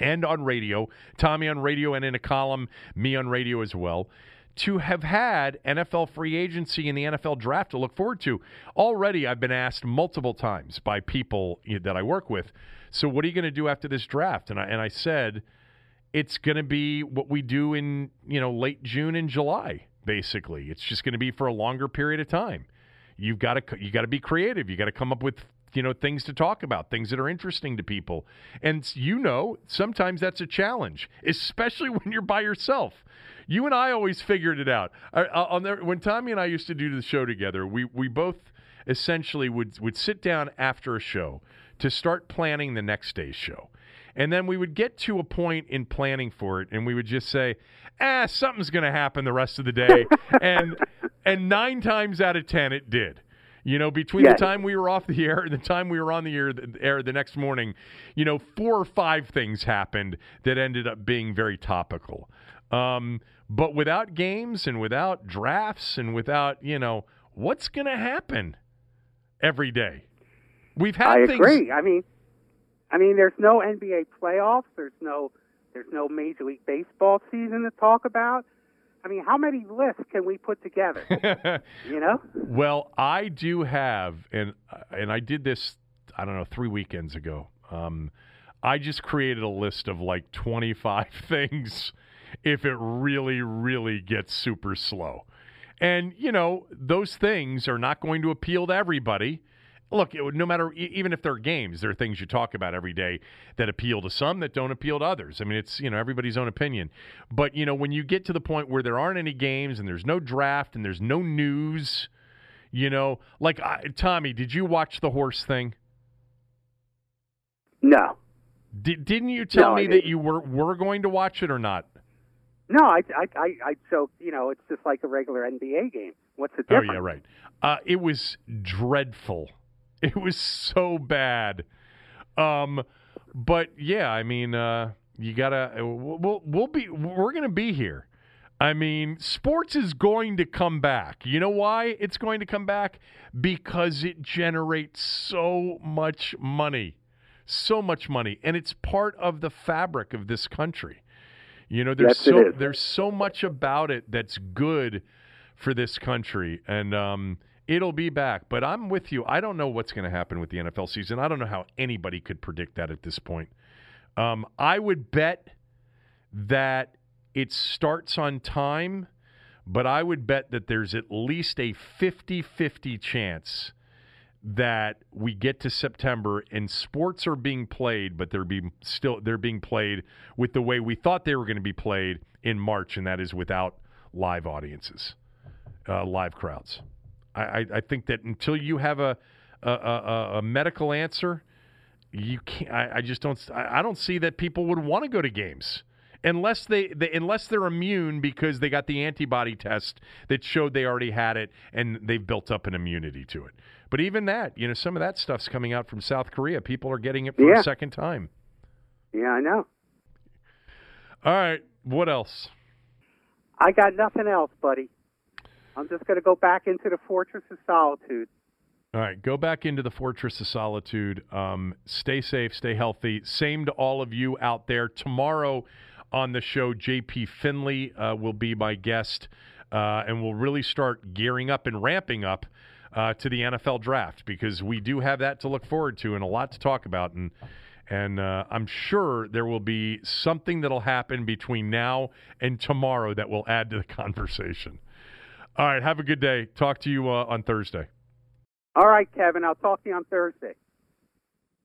and on radio, Tommy on radio and in a column, me on radio as well, to have had NFL free agency and the NFL draft to look forward to. Already, I've been asked multiple times by people that I work with, so what are you going to do after this draft? And I, and I said, it's going to be what we do in you know late June and July Basically, it's just going to be for a longer period of time. You've got to you got to be creative. You got to come up with you know things to talk about, things that are interesting to people. And you know, sometimes that's a challenge, especially when you're by yourself. You and I always figured it out. I, I'll never, when Tommy and I used to do the show together, we we both essentially would would sit down after a show to start planning the next day's show. And then we would get to a point in planning for it, and we would just say, "Ah, something's going to happen the rest of the day," and and nine times out of ten, it did. You know, between the time we were off the air and the time we were on the air, the air the next morning, you know, four or five things happened that ended up being very topical. Um, but without games and without drafts and without, you know, what's going to happen every day? We've had I things. agree. I mean, I mean, there's no NBA playoffs. There's no, there's no Major League Baseball season to talk about. I mean, how many lists can we put together? you know. Well, I do have, and and I did this. I don't know, three weekends ago. Um, I just created a list of like 25 things if it really, really gets super slow. And, you know, those things are not going to appeal to everybody. Look, it would, no matter, even if they're games, there are things you talk about every day that appeal to some that don't appeal to others. I mean, it's, you know, everybody's own opinion. But, you know, when you get to the point where there aren't any games and there's no draft and there's no news, you know, like, I, Tommy, did you watch the horse thing? No. Did, didn't you tell No, me that you were, were going to watch it or not? No, I, I, I, I, so you know, it's just like a regular NBA game. What's the difference? Oh yeah, right. Uh, it was dreadful. It was so bad. Um, but yeah, I mean, uh, you gotta. We'll, we'll be. We're gonna be here. I mean, sports is going to come back. You know why it's going to come back? Because it generates so much money, so much money, and it's part of the fabric of this country. You know, there's Yes, so there's so much about it that's good for this country, and um, it'll be back. But I'm with you. I don't know what's going to happen with the NFL season. I don't know how anybody could predict that at this point. Um, I would bet that it starts on time, but I would bet that there's at least a 50 50 chance that we get to September and sports are being played, but they're being still they're being played with the way we thought they were going to be played in March, and that is without live audiences, uh, live crowds. I, I, I think that until you have a a, a, a medical answer, you can't. I, I just don't. I, I don't see that people would want to go to games unless they, they unless they're immune because they got the antibody test that showed they already had it and they've built up an immunity to it. But even that, you know, some of that stuff's coming out from South Korea. People are getting it for Yeah. a second time. Yeah, I know. All right, what else? I got nothing else, buddy. I'm just going to go back into the fortress of solitude. All right, go back into the fortress of solitude. Um, stay safe, stay healthy. Same to all of you out there. Tomorrow on the show, JP Finley uh, will be my guest, uh, and we'll really start gearing up and ramping up uh, to the NFL draft because we do have that to look forward to and a lot to talk about. And and uh, I'm sure there will be something that'll happen between now and tomorrow that will add to the conversation. All right, have a good day. Talk to you uh, on Thursday. All right, Kevin. I'll talk to you on Thursday.